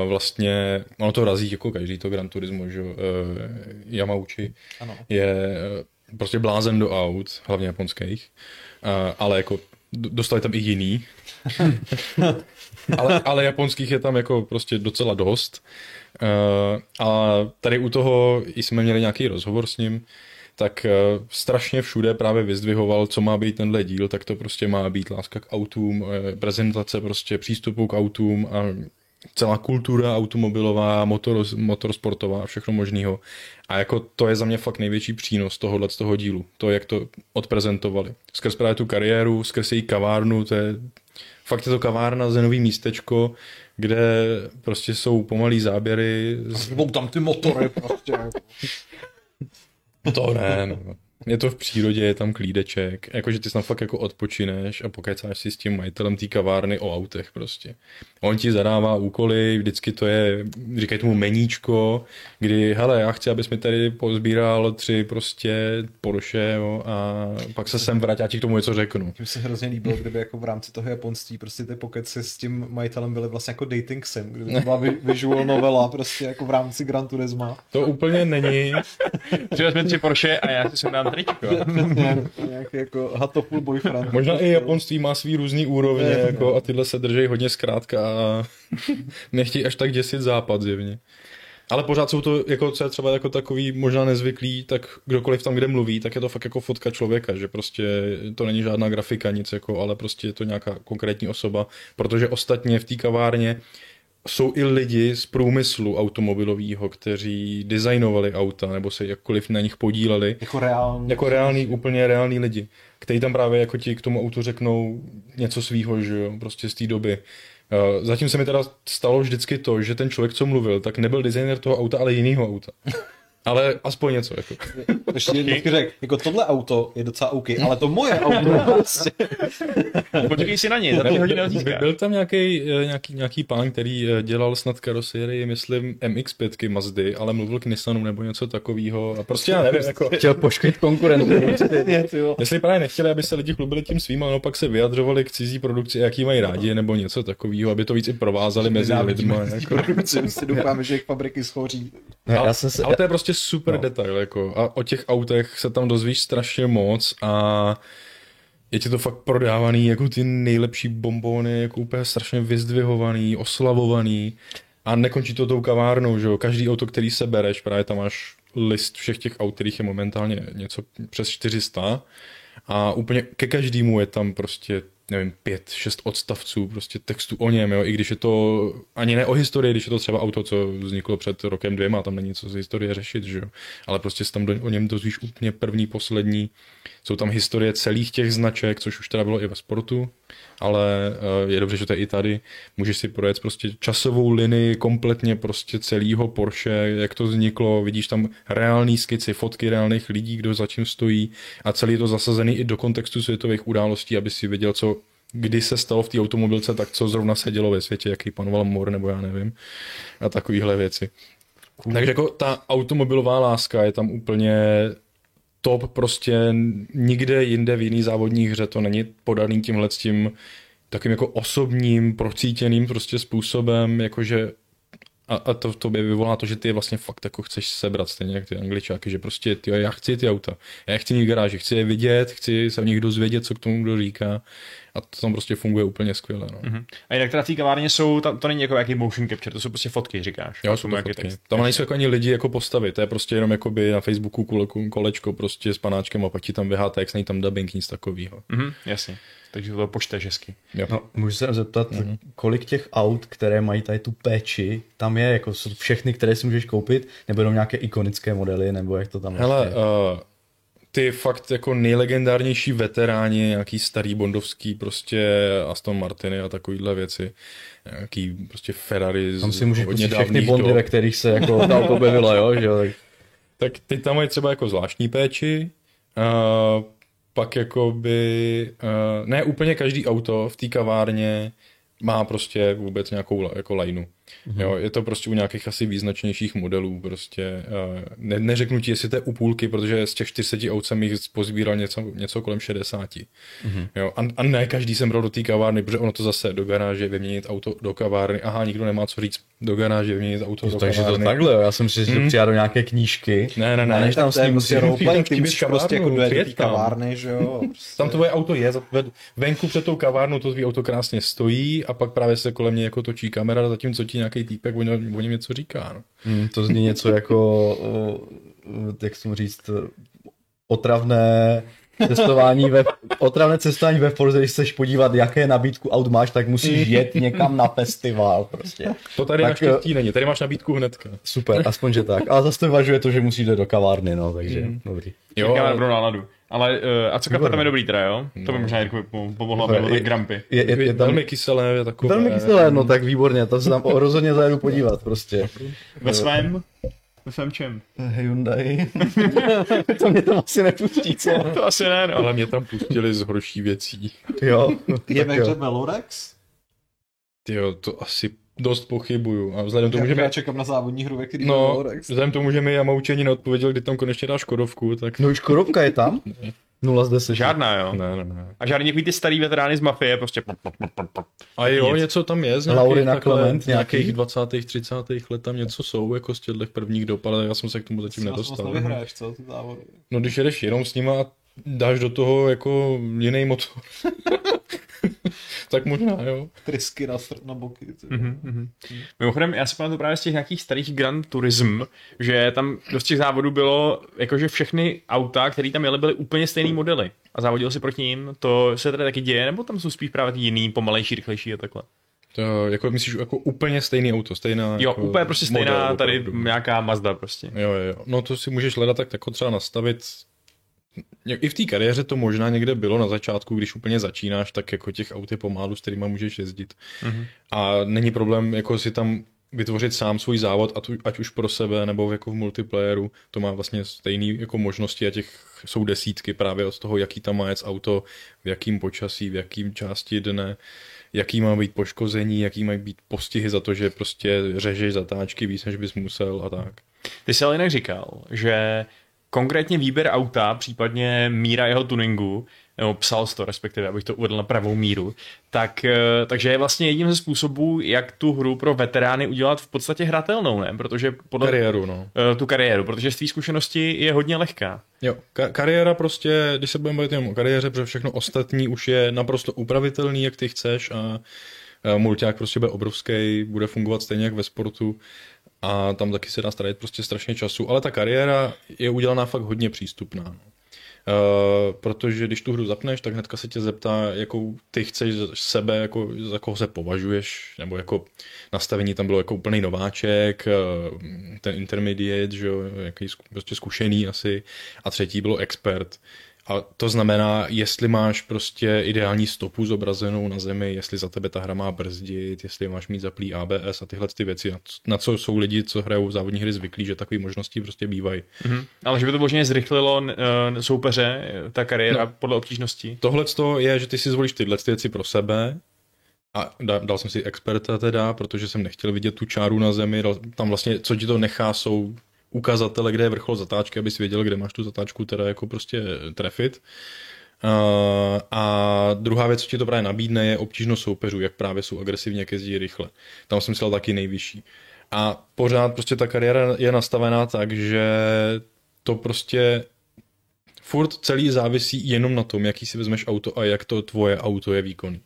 vlastně, ono to razí jako každý to Gran Turismo, že uh, Yamauchi ano. je uh, prostě blázen do aut, hlavně japonských, uh, ale jako dostali tam i jiný. <laughs> ale, ale japonských je tam jako prostě docela dost. Uh, a tady u toho jsme měli nějaký rozhovor s ním, tak uh, strašně všude právě vyzdvihoval, co má být tenhle díl, tak to prostě má být láska k autům, prezentace prostě přístupu k autům a celá kultura automobilová, motor, motorsportová a všechno možného. A jako to je za mě fakt největší přínos tohohle z toho dílu. To, jak to odprezentovali. Skrz právě tu kariéru, skrz její kavárnu, to je fakt je to kavárna, zenový místečko, kde prostě jsou pomalý záběry. Jsou tam ty motory prostě. To ne, no. Je to v přírodě, je tam klídeček, jakože ty tam fakt jako odpočineš a pokecáš si s tím majitelem té kavárny o autech prostě. On ti zadává úkoly, vždycky to je, říkají tomu meníčko, kdy, hele, já chci, abys mi tady pozbíral tři prostě Porsche jo, a pak se sem vrátí, já ti k tomu něco řeknu. Tím se hrozně líbilo, kdyby jako v rámci toho japonství prostě ty pokeci s tím majitelem byly vlastně jako dating sim, kdyby to byla visual novela prostě jako v rámci Gran Turisma. To úplně není. Přivez mi tři Porsche a já si sem dám tričko. <laughs> Nějaký jako hatoful boyfriend. Možná i japonství má svý různý úrovně jako, a tyhle se drží hodně zkrátka a <laughs> nechtějí až tak děsit západ zjevně. Ale pořád jsou to, jako, co je třeba jako takový možná nezvyklý, tak kdokoliv tam, kde mluví, tak je to fakt jako fotka člověka, že prostě to není žádná grafika, nic jako, ale prostě je to nějaká konkrétní osoba, protože ostatně v té kavárně jsou i lidi z průmyslu automobilového, kteří designovali auta nebo se jakkoliv na nich podíleli. Jako reální. Jako reální, úplně reální lidi, kteří tam právě jako ti k tomu autu řeknou něco svýho, že jo, prostě z té doby. Uh, Zatím se mi teda stalo vždycky to, že ten člověk, co mluvil, tak nebyl designer toho auta, ale jiného auta. Ale aspoň něco. Jako. <laughs> Ještě vždycky řekl, jako tohle auto je docela OK, ale to moje <laughs> auto prostě. Počkej si na něj, za tři hodiny ho By-. Byl tam nějaký, nějaký, nějaký pán, který eh, dělal snad karosérii, myslím, MX-5 Mazdy, ale mluvil k Nissanu nebo něco takového. A prostě já nevím, jako, Chtěl poškodit konkurenty. <laughs> jestli právě nechtěli, aby se lidi chlubili tím svým, ale pak se vyjadřovali k cizí produkci, jaký mají rádi, nebo něco takového, aby to víc i provázali mezi lidmi. Jako. Si doufáme, že jejich fabriky schoří. Ne, Ale, já jsem se, ale to je prostě super No. detail, jako. A o těch autech se tam dozvíš strašně moc a je ti to fakt prodávaný jako ty nejlepší bombony, jako úplně strašně vyzdvihovaný, oslavovaný a nekončí to tou kavárnou, že jo. Každý auto, který se bereš, právě tam máš list všech těch aut, kterých je momentálně něco přes 400 a úplně ke každému je tam prostě nevím, pět, šest odstavců prostě textu o něm, jo, i když je to ani ne o historii, když je to třeba auto, co vzniklo před rokem dvěma, tam není co z historie řešit, že jo, ale prostě tam do, o něm dozvíš úplně první, poslední, jsou tam historie celých těch značek, což už teda bylo i ve sportu, ale eh, je dobře, že to je i tady, můžeš si projet prostě časovou linii kompletně prostě celého Porsche, jak to vzniklo, vidíš tam reální skici, fotky reálných lidí, kdo za čím stojí. A celý je to zasazený i do kontextu světových událostí, aby si věděl, co kdy se stalo v té automobilce, tak co zrovna se dělo ve světě, jaký panoval mor, nebo já nevím, a takovéhle věci. Takže jako ta automobilová láska je tam úplně top, prostě nikde jinde v jiný závodní hře to není podaný tímhle s tím takým jako osobním, procítěným prostě způsobem, jakože a, a to v tobě vyvolá to, že ty je vlastně fakt jako chceš sebrat, stejně jak ty angličáky, že prostě ty, já chci ty auta, já je chci mít v garáži, chci je vidět, chci se v nich dozvědět, co k tomu kdo říká a to tam prostě funguje úplně skvěle. No. Mhm. A jinak teda v té kavárně jsou, tam, to není jako jaký motion capture, to jsou prostě fotky, říkáš. Jo, jsou to fotky. text. Tam nejsou jako ani lidi jako postavy, to je prostě jenom jakoby na Facebooku kolečko prostě s panáčkem a pak ti tam vyhá text, není tam dubbing, nic takového. Mhm, jasně. Takže to počteš hezky. No, můžu se zeptat, Mhm. mm-hmm. kolik těch aut, které mají tady tu péči, tam je, jako jsou všechny, které si můžeš koupit, nebo jenom nějaké ikonické modely, nebo jak to tam Hele, je? uh, ty fakt jako nejlegendárnější veteráni, nějaký starý bondovský prostě Aston Martiny a takovýhle věci, nějaký prostě Ferrari Tam si můžeš hodně pustit všechny bondy, dob. ve kterých se jako ta auto objevila, jo, že Tak ty tam mají třeba jako zvláštní péči, uh, pak jako by, uh, ne úplně každý auto v té kavárně má prostě vůbec nějakou jako lajnu. Mm-hmm. Jo, je to prostě u nějakých asi význačnějších modelů, prostě uh, ne, neřeknu ti, jestli to je u půlky, protože z těch 40 aut jsem jich pozbíral něco, něco kolem 60. Mm-hmm. Jo, a, a, ne každý jsem bral do té kavárny, protože ono to zase do garáže vyměnit auto do kavárny, aha, nikdo nemá co říct, do garáže vyměnit auto do takže to kavárny. takhle, jo, já jsem si, že to Hmm. přijá do nějaké knížky. Ne, ne, ne. A než tam s To ním prostě musí- roleplaying, tam ty musíš prostě jako dojet do té kavárny, že jo. <laughs> Prostě. Tam tvoje auto je, venku před tou kavárnou to tvý auto krásně stojí a pak právě se kolem něj jako točí kamera, zatímco ti nějaký týpek o něm, o něm něco říká. No. Hmm, to zní něco jako, o, o, jak jsem říct, otravné cestování ve, otravné cestování ve Forze, když chceš podívat, jaké nabídku aut máš, tak musíš jet někam na festival prostě. To tady Tak, naštěstí není, tady máš nabídku hnedka. Super, aspoň, že tak. Ale zase to vyvažuje to, že musíš jít do kavárny, no, takže Mhm. dobrý. Jo, dobrou náladu. Ale, uh, a co kapra tam je dobrý teda, jo? To by No. možná Jirkovi pom- pomohlo, Je- aby byl tak grampy. Je, je, je tam velmi kyselé, je takové. velmi kyselé, no tak výborně, to se tam rozhodně zajedu podívat prostě. Ve svém? Ve svém čem? Hyundai. <laughs> to mě tam asi nepustí, co? <laughs> To asi ne, no. Ale mě tam pustili z horší věcí. Jo. Je ve hře Velorex? Jo, to asi dost pochybuju. A vzhledem tomu, Já, že mi... já čekám na závodní hru, ve který No, vzhledem k tomu, že mi ani neodpověděl, kdy tam konečně dá Škodovku, tak... No už korovka je tam? 0 z 10. Žádná, jo. Ne, ne, ne. A žádný takový ty starý veterány z mafie, prostě... A jo, Nic. něco tam je z Laurina nějakých, takhle, Clement nějaký? nějakých 20. 30. let tam něco jsou, jako z těchto prvních dob, ale já jsem se k tomu zatím moc nedostal. nevyhraješ, co, ty závody. No když jedeš jenom s nima a dáš do toho jako jiný motor, <laughs> tak možná, jo. Trysky na, str- na boky. Ty. Mhm, mhm. Mimochodem, já si pamatuju právě z těch nějakých starých Grand Turism, že tam dost těch závodů bylo, jakože všechny auta, které tam jeli, byly úplně stejný modely. A závodil si proti ním, to se tady taky děje, nebo tam jsou spíš právě ty jiný, pomalejší, rychlejší a takhle? To, jako myslíš jako úplně stejný auto, stejná Jo, jako úplně prostě stejná model, tady opravdu. nějaká Mazda prostě. Jo, jo, jo. No to si můžeš hledat tak jako třeba nastavit i v té kariéře to možná někde bylo na začátku, když úplně začínáš, tak jako těch aut je pomálu, s kterými můžeš jezdit. Mhm. A není problém jako si tam vytvořit sám svůj závod, ať, ať už pro sebe nebo jako v multiplayeru, to má vlastně stejné jako možnosti a těch jsou desítky právě od toho, jaký tam má jet auto, v jakým počasí, v jakým části dne, jaký má být poškození, jaký mají být postihy za to, že prostě řežeš zatáčky víc, než bys musel a tak. Ty jsi ale jinak říkal, že konkrétně výběr auta, případně míra jeho tuningu, nebo psal to respektive, abych to uvedl na pravou míru, tak, eh, takže je vlastně jedním ze způsobů, jak tu hru pro veterány udělat v podstatě hratelnou, ne? Protože podle Kariéru, no. eh, tu kariéru, protože z té zkušenosti je hodně lehká. Jo, ka- kariéra prostě, když se budeme bavit jenom o kariéře, protože všechno ostatní už je naprosto upravitelný, jak ty chceš a a mulťák prostě bude obrovský, bude fungovat stejně jak ve sportu a tam taky se dá starat prostě strašně času, ale ta kariéra je udělaná fakt hodně přístupná. No. Uh, protože když tu hru zapneš, tak hnedka se tě zeptá, jakou ty chceš sebe, jako, za koho se považuješ, nebo jako nastavení tam bylo jako úplný nováček, uh, ten intermediate, že jo, jaký zku- prostě zkušený asi, a třetí bylo expert. A to znamená, jestli máš prostě ideální stopu zobrazenou na zemi, jestli za tebe ta hra má brzdit, jestli máš mít zaplý ABS a tyhle ty věci, na co- jsou lidi, co hrajou závodní hry zvyklí, že takové možnosti prostě bývají. Mhm. Ale že by to možná zrychlilo uh, soupeře, eh, ta kariéra no. podle obtížnosti. Tohle je, že ty si zvolíš tyhle ty věci pro sebe a dal, dal jsem si experta teda, protože jsem nechtěl vidět tu čáru na zemi, dal, tam vlastně, co ti to nechá, jsou ukazatele, kde je vrchol zatáčky, abys věděl, kde máš tu zatáčku teda jako prostě trefit. Uh, a druhá věc, co ti to právě nabídne, je obtížnost soupeřů, jak právě jsou agresivně, jak jezdí rychle. Tam jsem myslel taky nejvyšší. A pořád prostě ta kariéra je nastavená tak, že to prostě furt celý závisí jenom na tom, jaký si vezmeš auto a jak to tvoje auto je výkonný.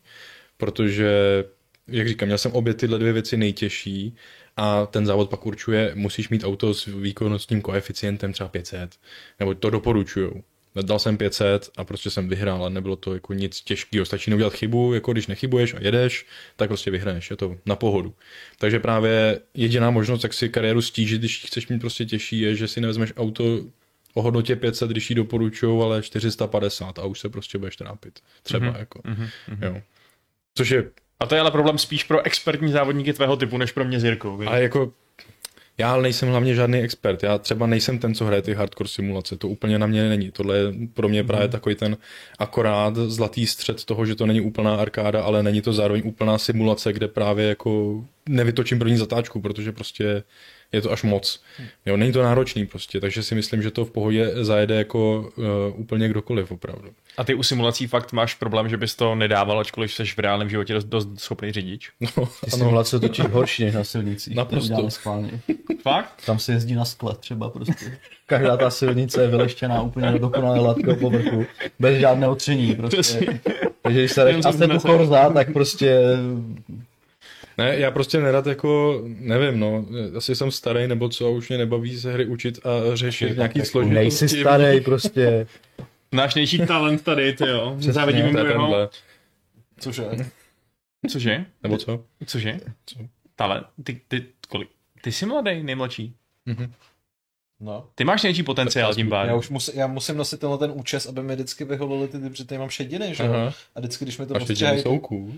Protože, jak říkám, měl jsem obě tyhle dvě věci nejtěžší a ten závod pak určuje, musíš mít auto s výkonnostním koeficientem třeba 500, nebo to doporučujou. Dal jsem 500 a prostě jsem vyhrál, ale nebylo to jako nic těžkého. Stačí neudělat chybu, jako když nechybuješ a jedeš, tak prostě vyhraješ, je to na pohodu. Takže právě jediná možnost, jak si kariéru stížit, když chceš mít prostě těžší, je, že si nevezmeš auto o hodnotě 500, když ji doporučují, ale 450 a už se prostě budeš trápit. Třeba Mhm, mm-hmm. jako. Mhm, mhm. Jo. Což je, A to je ale problém spíš pro expertní závodníky tvého typu, než pro mě s Jirkou. víš? ale jako já nejsem hlavně žádný expert. Já třeba nejsem ten, co hraje ty hardcore simulace. To úplně na mě není. Tohle je pro mě právě takový ten akorát zlatý střed toho, že to není úplná arkáda, ale není to zároveň úplná simulace, kde právě jako nevytočím první zatáčku, protože prostě je to až moc. Jo, není to náročný prostě, takže si myslím, že to v pohodě zajede jako uh, úplně kdokoliv opravdu. A ty u simulací fakt máš problém, že bys to nedával, ačkoliv jsi v reálném životě dost, dost schopný řidič. No, Ty ano. simulace točí horší než na silnicích. Naprosto. Schválně. Fakt? Tam se jezdí na skle třeba prostě. Každá ta silnice je vyleštěná úplně do dokonalé hladkého povrchu, bez žádného tření prostě. Takže když se jdeš znesel. Corsa, tak prostě Ne, já prostě nerad jako, nevím, no, asi jsem starý nebo co a už mě nebaví se hry učit a řešit nějaký složitosti. nejsi starý prostě. Náš největší talent tady, ty jo. Závidíme To mu je jeho... Cože? Cože? Nebo co? Cože? Co? Talent? Ty, ty, kolik? Ty jsi mladý, nejmladší. No. Ty máš největší potenciál tím Já pádem. už musím, já musím nosit tenhle ten účes, aby mi vždycky vyholili ty, protože tady mám šediny, že jo? A vždycky, když mi to postřihají, jsou cool.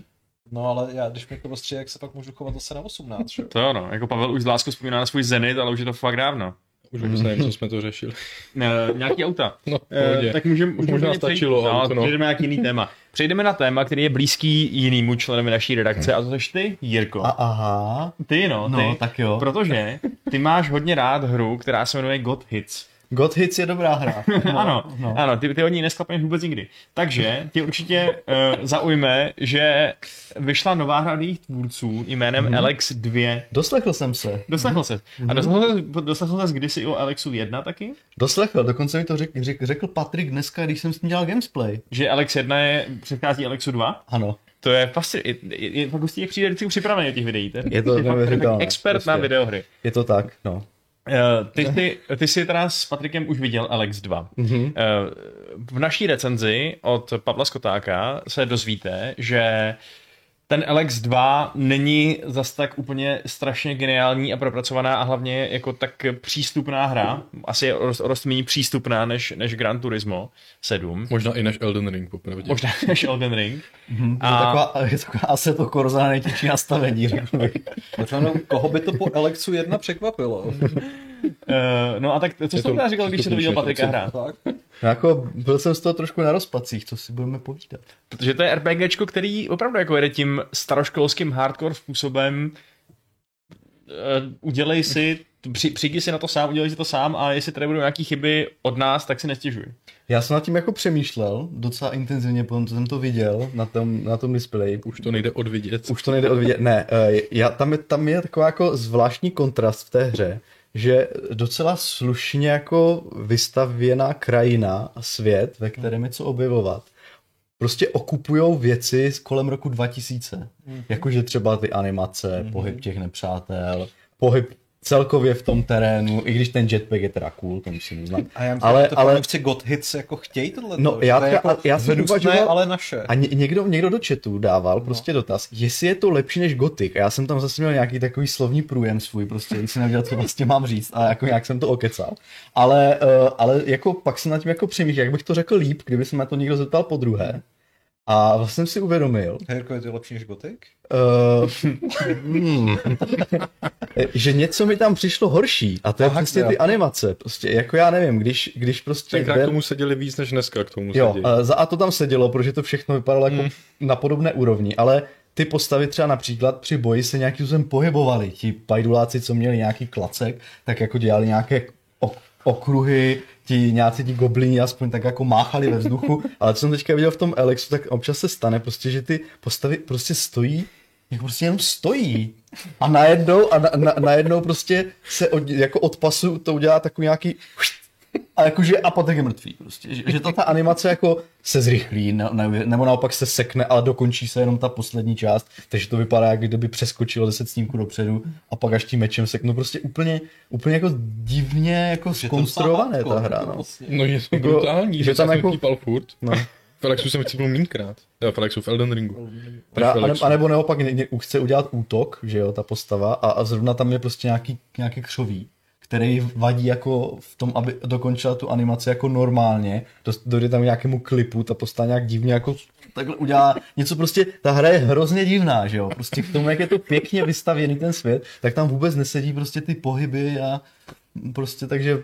No ale já, když mi to postřihají, jak se pak můžu chovat zase na 18, že? To jo, no. Jako Pavel už z láskou vzpomíná na svůj Zenit, ale už je to fakt dávno. Už vůbec nevím, co jsme to řešili. <laughs> Ne, nějaký auta. <laughs> No, pohodě. tak můžeme Už možná stačilo No, auto, no. přejdeme na nějaký jiný téma. Přejdeme na téma, který je blízký jinému členovi naší redakce, a to jsi ty, Jirko. A aha, Ty no, ty. no, tak jo. Protože ty máš hodně rád hru, která se jmenuje God Hits. God Hits je dobrá hra. <laughs> No, ano, no. ano, ty, ty od ní nesklapneš vůbec nikdy. Takže ti určitě uh, zaujme, že vyšla nová hra jejich tvůrců jménem Mhm. Alex 2. Doslechl jsem se. Doslechl se. Mhm. A doslechl, doslechl jsi kdysi o Alexu 1 taky? Doslechl, dokonce mi to řek, řek, řekl Patrik dneska, když jsem s ním dělal gamesplay. Že Alex 1 je, předchází Alexu 2? Ano. To je fascin... Je, je, je fakt jak přijde vždycky připravený do těch videí. To Je to fakt neuvěřitelné, expert prostě. na videohry. Je to tak, no. Uh, ty, ty, ty jsi teda s Patrikem už viděl Alex 2. Mhm. Uh, v naší recenzi od Pavla Skotáka se dozvíte, že ten Alex 2 není zas tak úplně strašně geniální a propracovaná a hlavně jako tak přístupná hra. Asi je o rost- dost méně přístupná než, než Gran Turismo 7. Možná i než Elden Ring, popravdě. Možná než Elden Ring. Mhm. A-. Je taková, je taková asi to korza na nejtěžší nastavení. Potom, koho by to po Alexu 1 překvapilo? Uh, no a tak co jsi to- říkal, když to jsi to viděl Patrika hrát? tak? No jako byl jsem z toho trošku na rozpacích, co si budeme povídat. Protože to je RPGčko, který opravdu jako jede tím staroškolským hardcore způsobem uh, udělej si, při, přijdi si na to sám, udělej si to sám a jestli tady budou nějaký chyby od nás, tak si nestěžuj. Já jsem nad tím jako přemýšlel docela intenzivně, potom co jsem to viděl na tom, na tom displeji. Už to nejde odvidět. Už to nejde odvidět. Ne, eh, já, tam, je, tam je taková jako zvláštní kontrast v té hře, že docela slušně jako vystavěná krajina a svět, ve kterém je co objevovat, prostě okupujou věci z kolem roku 2000. Jakože třeba ty animace, pohyb těch nepřátel, pohyb celkově v tom terénu, i když ten jetpack je teda cool, to musím uznat. A já myslím, ale, že to ale, fanoušci God Hits jako chtějí tohle. No, já to jako já jsem uvažoval- ale naše. a ně, někdo, někdo do chatu dával prostě dotaz, jestli je to lepší než Gothic. A já jsem tam zase měl nějaký takový slovní průjem svůj, prostě jsem nevěděl, co vlastně mám říct a jako nějak jsem to okecal. Ale, uh, ale jako pak jsem nad tím jako přemýšlel, jak bych to řekl líp, kdyby se na to někdo zeptal po druhé. A vlastně jsem si uvědomil, Jirko, je to lepší než Gothic? uh, hmm, že něco mi tam přišlo horší. A to je Aha, přesně jo. ty animace. Prostě, jako já nevím, když, když prostě... Tenkrát jde- k tomu seděli víc než dneska k tomu Jo, sedí. a za a to tam sedělo, protože to všechno vypadalo jako na podobné úrovni, ale ty postavy třeba například při boji se nějakým způsobem pohybovaly. Ti pajduláci, co měli nějaký klacek, tak jako dělali nějaké ok- okruhy, ti nějací ti goblini aspoň tak jako máchali ve vzduchu, <laughs> ale co jsem teďka viděl v tom Alexu, tak občas se stane prostě, že ty postavy prostě stojí, jako prostě jenom stojí. A najednou, a na, na, najednou prostě se od, jako od pasu to udělá takový nějaký a jakože a potom je mrtvý prostě. Že, že to ta animace jako se zrychlí, ne, ne, nebo naopak se sekne, ale dokončí se jenom ta poslední část, takže to vypadá, jak kdyby přeskočilo 10 snímků dopředu a pak až tím mečem seknu. Prostě úplně, úplně jako divně jako skonstruované ta hra. No. No je to Jako- brutální, že že tam jako- jako... furt. No. <laughs> V Alexu jsem chcípal mínkrát. Já v Alexu v Elden Ringu. Pra, a, ne, a nebo naopak ně, ně, chce udělat útok, že jo, ta postava a, a zrovna tam je prostě nějaký, nějaký křoví, který vadí jako v tom, aby dokončila tu animaci jako normálně, dojde tam nějakému klipu, ta postava nějak divně jako takhle udělá něco prostě, ta hra je hrozně divná, že jo, prostě k tomu, jak je to pěkně vystavěný ten svět, tak tam vůbec nesedí prostě ty pohyby a prostě takže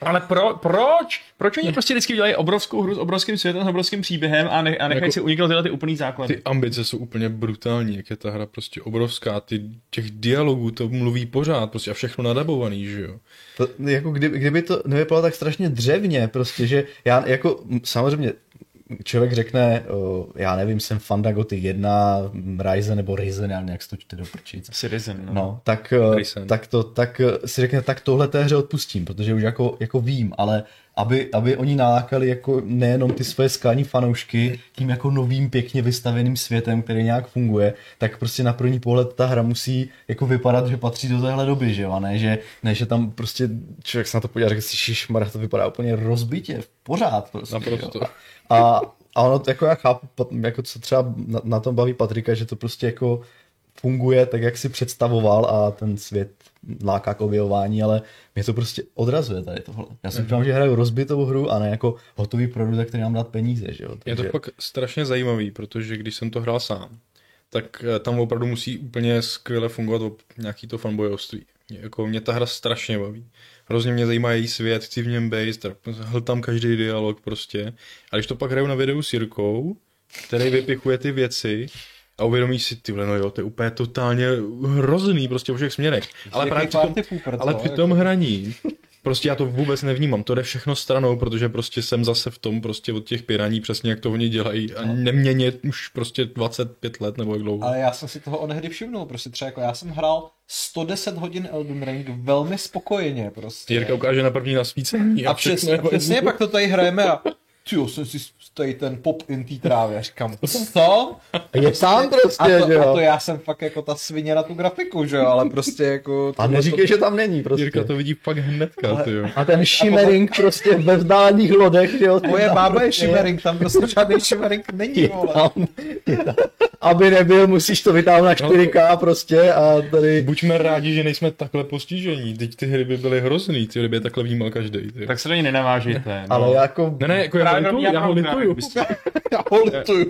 Ale pro, proč? Proč oni prostě vždycky dělají obrovskou hru s obrovským světem, s obrovským příběhem a, ne, a nechají Jako- si uniknout tyhle ty úplný základy? Ty ambice jsou úplně brutální, jak je ta hra prostě obrovská, ty těch dialogů to mluví pořád, prostě a všechno nadabovaný, že jo. To, jako kdyby, kdyby to nevypadalo tak strašně dřevně, prostě, že já jako samozřejmě člověk řekne, já nevím, jsem fanda Gothic 1, Ryzen nebo Ryzen, já nějak to čte do prčic. Asi Ryzen, no. No, tak, uh, tak, to, tak uh, si řekne, tak tohle té hře odpustím, protože už jako, jako vím, ale aby, aby oni nalákali jako nejenom ty svoje skalní fanoušky tím jako novým pěkně vystaveným světem, který nějak funguje, tak prostě na první pohled ta hra musí jako vypadat, že patří do téhle doby, že jo, a ne, že, ne, že tam prostě člověk se na to podívá řekne si, šišmar, to vypadá úplně rozbitě, pořád prostě, Naprosto. Jo. A, a ono, jako já chápu, jako co třeba na, na tom baví Patrika, že to prostě jako funguje tak, jak si představoval a ten svět láká k objevování, ale mě to prostě odrazuje tady tohle. Já si myslím, že hraju rozbitou hru a ne jako hotový produkt, který nám dát peníze. Že jo? Takže... Je to fakt strašně zajímavý, protože když jsem to hrál sám, tak eh, tam opravdu musí úplně skvěle fungovat nějaký to fanboyovství. Jako mě ta hra strašně baví. Hrozně mě zajímá její svět, chci v něm být, tam každý dialog prostě. A když to pak hraju na videu s Jirkou, který vypichuje ty věci, a uvědomíš si, ty no jo, to je úplně totálně hrozný prostě o všech směrech. Ale právě při tom, ale při tom jako... hraní, prostě já to vůbec nevnímám, to jde všechno stranou, protože prostě jsem zase v tom prostě od těch piraní přesně jak to oni dělají a neměně už prostě 25 let nebo jak dlouho. Ale já jsem si toho onehdy všimnul, prostě třeba jako já jsem hrál 110 hodin Elden Ring velmi spokojeně prostě. Jirka ukáže na první nasvícení a, a přesně, přesně pak to tady hrajeme a <laughs> ty jsem si tady ten pop in té trávě. Říkám, co? Je sám prostě, a to, že jo? A to já jsem fakt jako ta svině na tu grafiku, že jo, ale prostě jako... A neříkej, to... že tam není prostě. Jirka to vidí fakt hnedka, ale... jo. A ten shimmering a prostě ve vzdálených lodech, že jo? Moje bába je shimmering, tam prostě žádný shimmering není, vole. Tam, tam. Aby nebyl, musíš to vytáhnout na 4K no. prostě a tady... Buďme rádi, že nejsme takhle postižení, teď ty hry by byly hrozný, ty hry by takhle vnímal každý. Tak se do ní nenavážíte. No. Ale jako... Ne, ne, jako já, lituju, <laughs> já ho lituju. <laughs> Já ho lituju,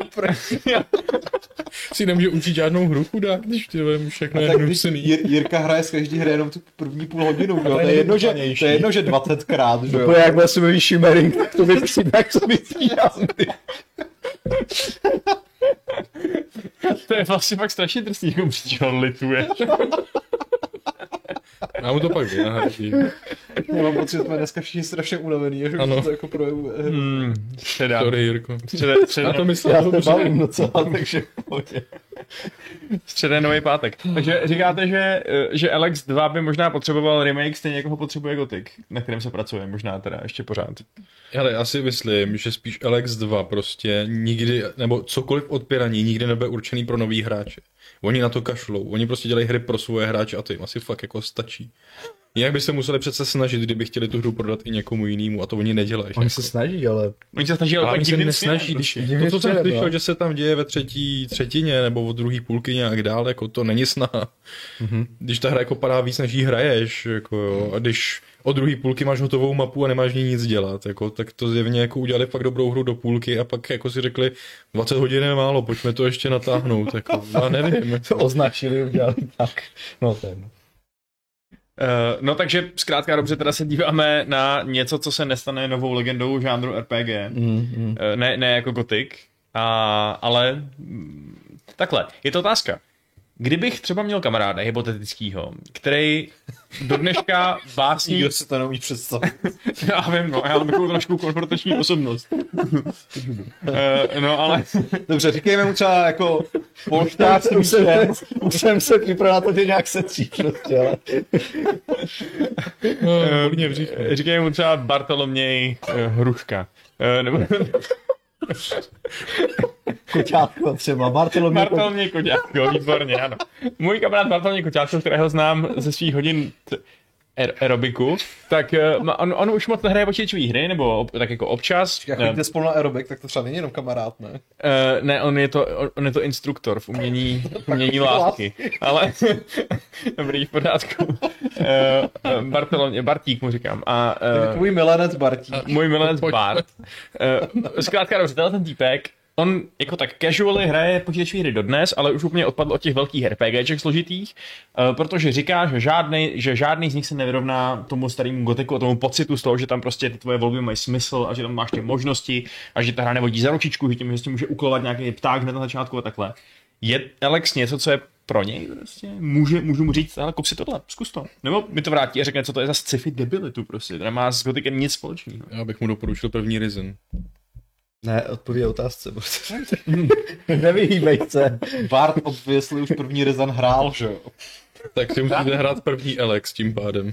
si nemůže učit žádnou hru chudák, když ty všechno je hnusný. Jir, Jirka hraje z každý hry jenom tu první půl hodinu, jo? To, je jedno, že, to je jedno, že 20 krát, že jo? To je jak vlastně shimmering, tak to vypřijde, <laughs> jak to vystříhám. To je vlastně fakt strašně drsný, jako že ho lituje. Já mu to pak vynahradí. Já mám pocit, že jsme dneska všichni strašně unavený, že ano. to jako projevuje. Hmm, středa. Sorry, Jirko. Středa, středa. Já to myslel Já se bavím docela, takže <laughs> Středa nový pátek. Takže říkáte, že, že Alex 2 by možná potřeboval remake stejně jako ho potřebuje Gothic, na kterém se pracuje, možná teda ještě pořád. Ale já si myslím, že spíš Alex 2 prostě nikdy, nebo cokoliv odpěraní nikdy nebude určený pro nový hráče. Oni na to kašlou. Oni prostě dělají hry pro svoje hráče a to jim asi fakt jako stačí. Jinak by se museli přece snažit, kdyby chtěli tu hru prodat i někomu jinému a to oni nedělají. Oni jako. se snaží, ale... Oni se snaží, ale, ale oni se nesnaží. Když, to, co jsem slyšel, že se tam děje ve třetí třetině nebo v druhé půlky nějak dál, jako to není snaha. Mm-hmm. Když ta hra jako padá víc, než jí hraješ, jako jo, a když od druhé půlky máš hotovou mapu a nemáš ní nic dělat, jako, tak to zjevně jako udělali fakt dobrou hru do půlky a pak jako si řekli 20 hodin je málo, pojďme to ještě natáhnout, jako, já nevím. <laughs> to označili, udělali tak. No ten. Uh, no takže zkrátka dobře teda se díváme na něco, co se nestane novou legendou žánru RPG. Mm, mm. Uh, ne, ne jako Gothic, a, ale mm, takhle, je to otázka. Kdybych třeba měl kamaráda hypotetickýho, který do dneška básní... Nikdo se to neumí představit. <laughs> já vím, no, já mám takovou trošku konfrontační osobnost. uh, no, ale... Dobře, říkejme mu třeba jako polštář už, jsem, už jsem se připravil na to, že nějak setří prostě, ale... uh, říkejme mu třeba Bartoloměj uh, Hruška. Uh, nebo... <laughs> Koťátko třeba, Bartolomě, Bartolomě Koťátko, výborně, ano. Můj kamarád Bartolomě Koťátko, kterého znám ze svých hodin t- aerobiku, tak uh, on, on už moc nehraje počítačové hry, nebo tak jako občas. Jak chodíte spolu na aerobik, tak to třeba není jenom kamarád, ne? Uh, ne, on je, to, on je to instruktor v umění, <laughs> umění lásky. Ale <laughs> dobrý, v pořádku. Uh, Bartolomě, Bartík mu říkám. A, uh, můj milenec Bartík. Můj milenec Bart. Uh, zkrátka dobře, ten týpek on jako tak casually hraje počítačové hry dodnes, ale už úplně odpadl od těch velkých RPGček složitých, uh, protože říká, že žádný, že žádný z nich se nevyrovná tomu starému gotiku a tomu pocitu z toho, že tam prostě ty tvoje volby mají smysl a že tam máš ty možnosti a že ta hra nevodí za ručičku, že tím, že si může ukolovat nějaký pták hned na začátku a takhle. Je Alex něco, co je pro něj prostě? Může, můžu mu říct, ale kup si tohle, zkus to. Nebo mi to vrátí a řekne, co to je za sci-fi debilitu prostě. To nemá s gotikem nic společného. Já bych mu doporučil první Risen Ne, odpoví otázce, prostě. <laughs> Nevyhýbej se. Bart obviously už první Rezan hrál, že jo? Tak si musíte hrát první Alex tím pádem.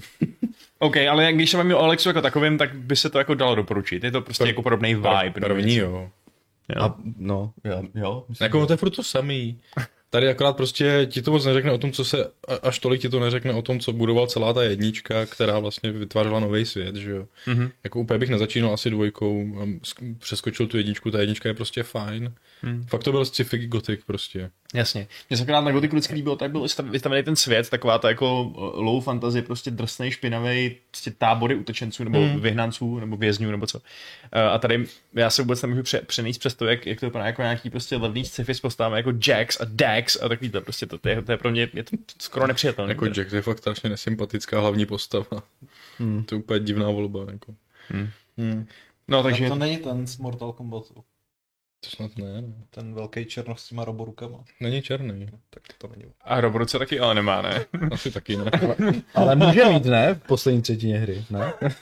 OK, ale když se bavíme o Alexu jako takovým, tak by se to jako dalo doporučit. Je to prostě Pr- jako podobný vibe. První, jo. Jo. A, no, jo, jo. myslím, Jako to je furt to samý. Tady akorát prostě ti to moc neřekne o tom, co se, až tolik ti to neřekne o tom, co budoval celá ta jednička, která vlastně vytvářela nový svět, že jo. Mhm. Jako úplně bych nezačínal asi dvojkou, přeskočil tu jedničku, ta jednička je prostě fajn. Hmm. Fakt to byl sci-fi gothic prostě. Jasně. Mně se akorát na Gothicu vždycky líbilo, tak byl vystav- vystavený ten svět, taková ta jako eh, low fantasy, prostě drsnej, špinavý, prostě tábory utečenců, nebo Hmm. vyhnanců, nebo vězňů, nebo co. Eh, A tady já se vůbec nemůžu pře- přenést přes to, jak, jak to vypadá jako nějaký prostě levný sci-fi s postavami jako Jax a Dax a takový to prostě to, to, je, to je pro mě je to skoro nepřijatelné. Jako Jack je fakt strašně nesympatická hlavní postava. Hmm. To je úplně divná volba. Jako. Hmm. Hmm. No Takže takže to není ten z Mortal Kombatu. To snad ne, ne. Ten velký černoch s těma roborukama. Není černý. Tak to není. a Robruce taky ale nemá, ne? <laughs> Asi taky ne. <laughs> Ale může mít, ne? V poslední třetině hry, ne? <laughs>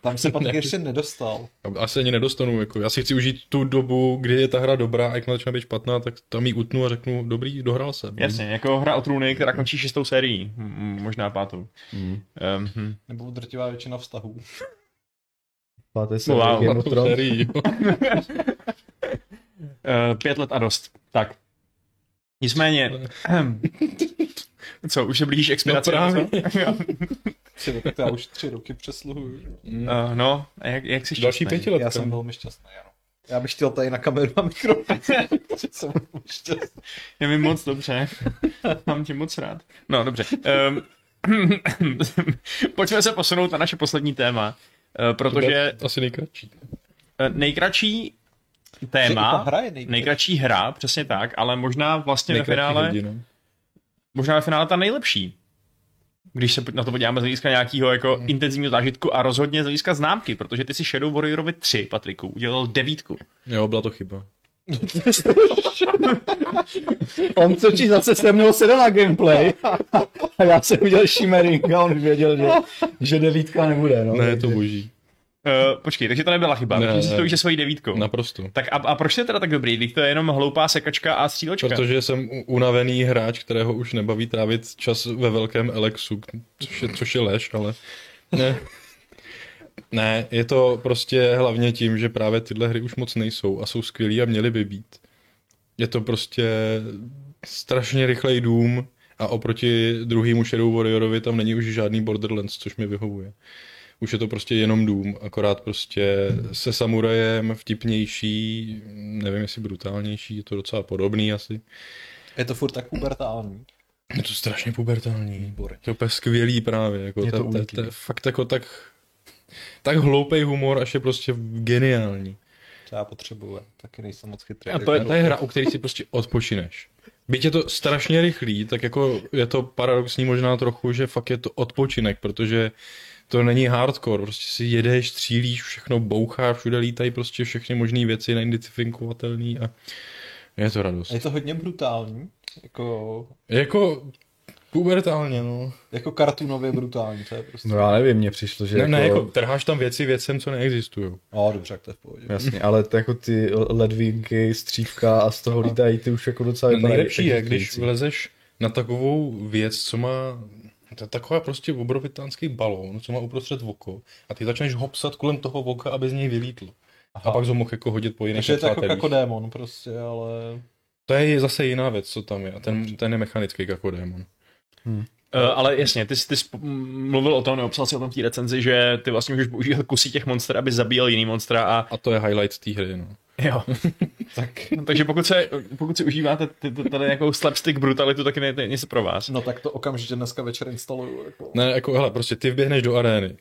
Tam se Patrik ještě nedostal. Asi ani nedostanu. Jako. Já si chci užít tu dobu, kdy je ta hra dobrá a jakmile začne být špatná, tak tam ji utnu a řeknu, dobrý, dohrál jsem. Jasně, jako hra o trůny, která končí šestou sérií, možná pátou. Hmm. Um, hm. Nebo drtivá většina vztahů. Páté se Wow, sérii, jo. Uh, pět let a dost. Tak. Nicméně, <clears throat> co, už se blížíš expiraci? No právě. Tři roky, to já už tři roky přesluhuju. uh, no, a jak, jak jsi Další šťastný? pětiletka. Já jsem velmi šťastný, ano. Já bych chtěl tady na kameru a mikrofon. <laughs> jsem šťastný. Je mi moc dobře. Mám tě moc rád. No, dobře. Um, <clears throat> pojďme se posunout na naše poslední téma, uh, protože Asi nejkratší. nejkratší téma, hra je nejkratší. nejkratší hra, přesně tak, ale možná vlastně ve finále, hodina. možná ve finále ta nejlepší. Když se na to podíváme z hlediska nějakého jako Hmm. intenzivního zážitku a rozhodně z hlediska známky, protože ty si Shadow Warriorovi 3, Patriku, udělal devítku. Jo, byla to chyba. <laughs> On totiž zase se mnou sedl na gameplay a já jsem udělal shimmering a on věděl, že, že devítka nebude. No, ne, je to boží. Uh, počkej, takže to nebyla chyba, Ne, protože si ne. stojíš se svojí devítkou. Naprosto. Tak a, a proč je teda tak dobrý, když to je jenom hloupá sekačka a střílečka? Protože jsem unavený hráč, kterého už nebaví trávit čas ve velkém Elexu, což je, což je lež, ale ne. Ne, je to prostě hlavně tím, že právě tyhle hry už moc nejsou a jsou skvělý a měly by být. Je to prostě strašně rychlej dům a oproti druhému Shadow Warriorovi tam není už žádný Borderlands, což mi vyhovuje. Už je to prostě jenom dům, akorát prostě se samurajem vtipnější, nevím jestli brutálnější, je to docela podobný asi. Je to furt tak pubertální. Je to strašně pubertální. Výborně. To je úplně skvělý právě. Jako Je to to, to, uniklý. je fakt jako tak, tak hloupej humor, až je prostě geniální. To já potřebuju, taky nejsem moc chytrý. A to je, to je hra, <laughs> u který si prostě odpočineš. Byť je to strašně rychlý, tak jako je to paradoxní možná trochu, že fakt je to odpočinek, protože to není hardcore, prostě si jedeš, střílíš, všechno bouchá, všude lítají prostě všechny možné věci neidentifikovatelné a je to radost. A je to hodně brutální. Jako, Jako pubertálně, no. jako kartunově brutální, to je prostě. No já nevím, mně přišlo, že Ne, jako, ne, jako trháš tam věci věcem, co neexistují. No, dobře, jak to je v pohodě. Jasně, ale to jako ty ledvinky, střívka a z toho lítají ty už jako docela No, nejlepší je, když vlezeš na takovou věc, co má to je taková prostě obrovitánský balón, co má uprostřed oko a ty začneš hopsat kolem toho oka, aby z něj vylítl. A pak ho mohl jako hodit po jiných Takže je to jako, jako démon prostě, ale... To je zase jiná věc, co tam je. A ten, ten je mechanický jako démon. Uh, ale jasně, ty, jsi- ty jsi mluvil o tom, nebo psal si o tom v té recenzi, že ty vlastně můžeš používat kusy těch monster, aby zabíjel jiný monstra a A to je highlight té hry, no. Jo. <laughs> Tak, No, takže pokud, se, pokud si užíváte tady nějakou slapstick brutalitu, tak je to něco pro vás. no tak to okamžitě dneska večer instaluju. Jako. Ne, jako, hele, prostě ty vběhneš do arény.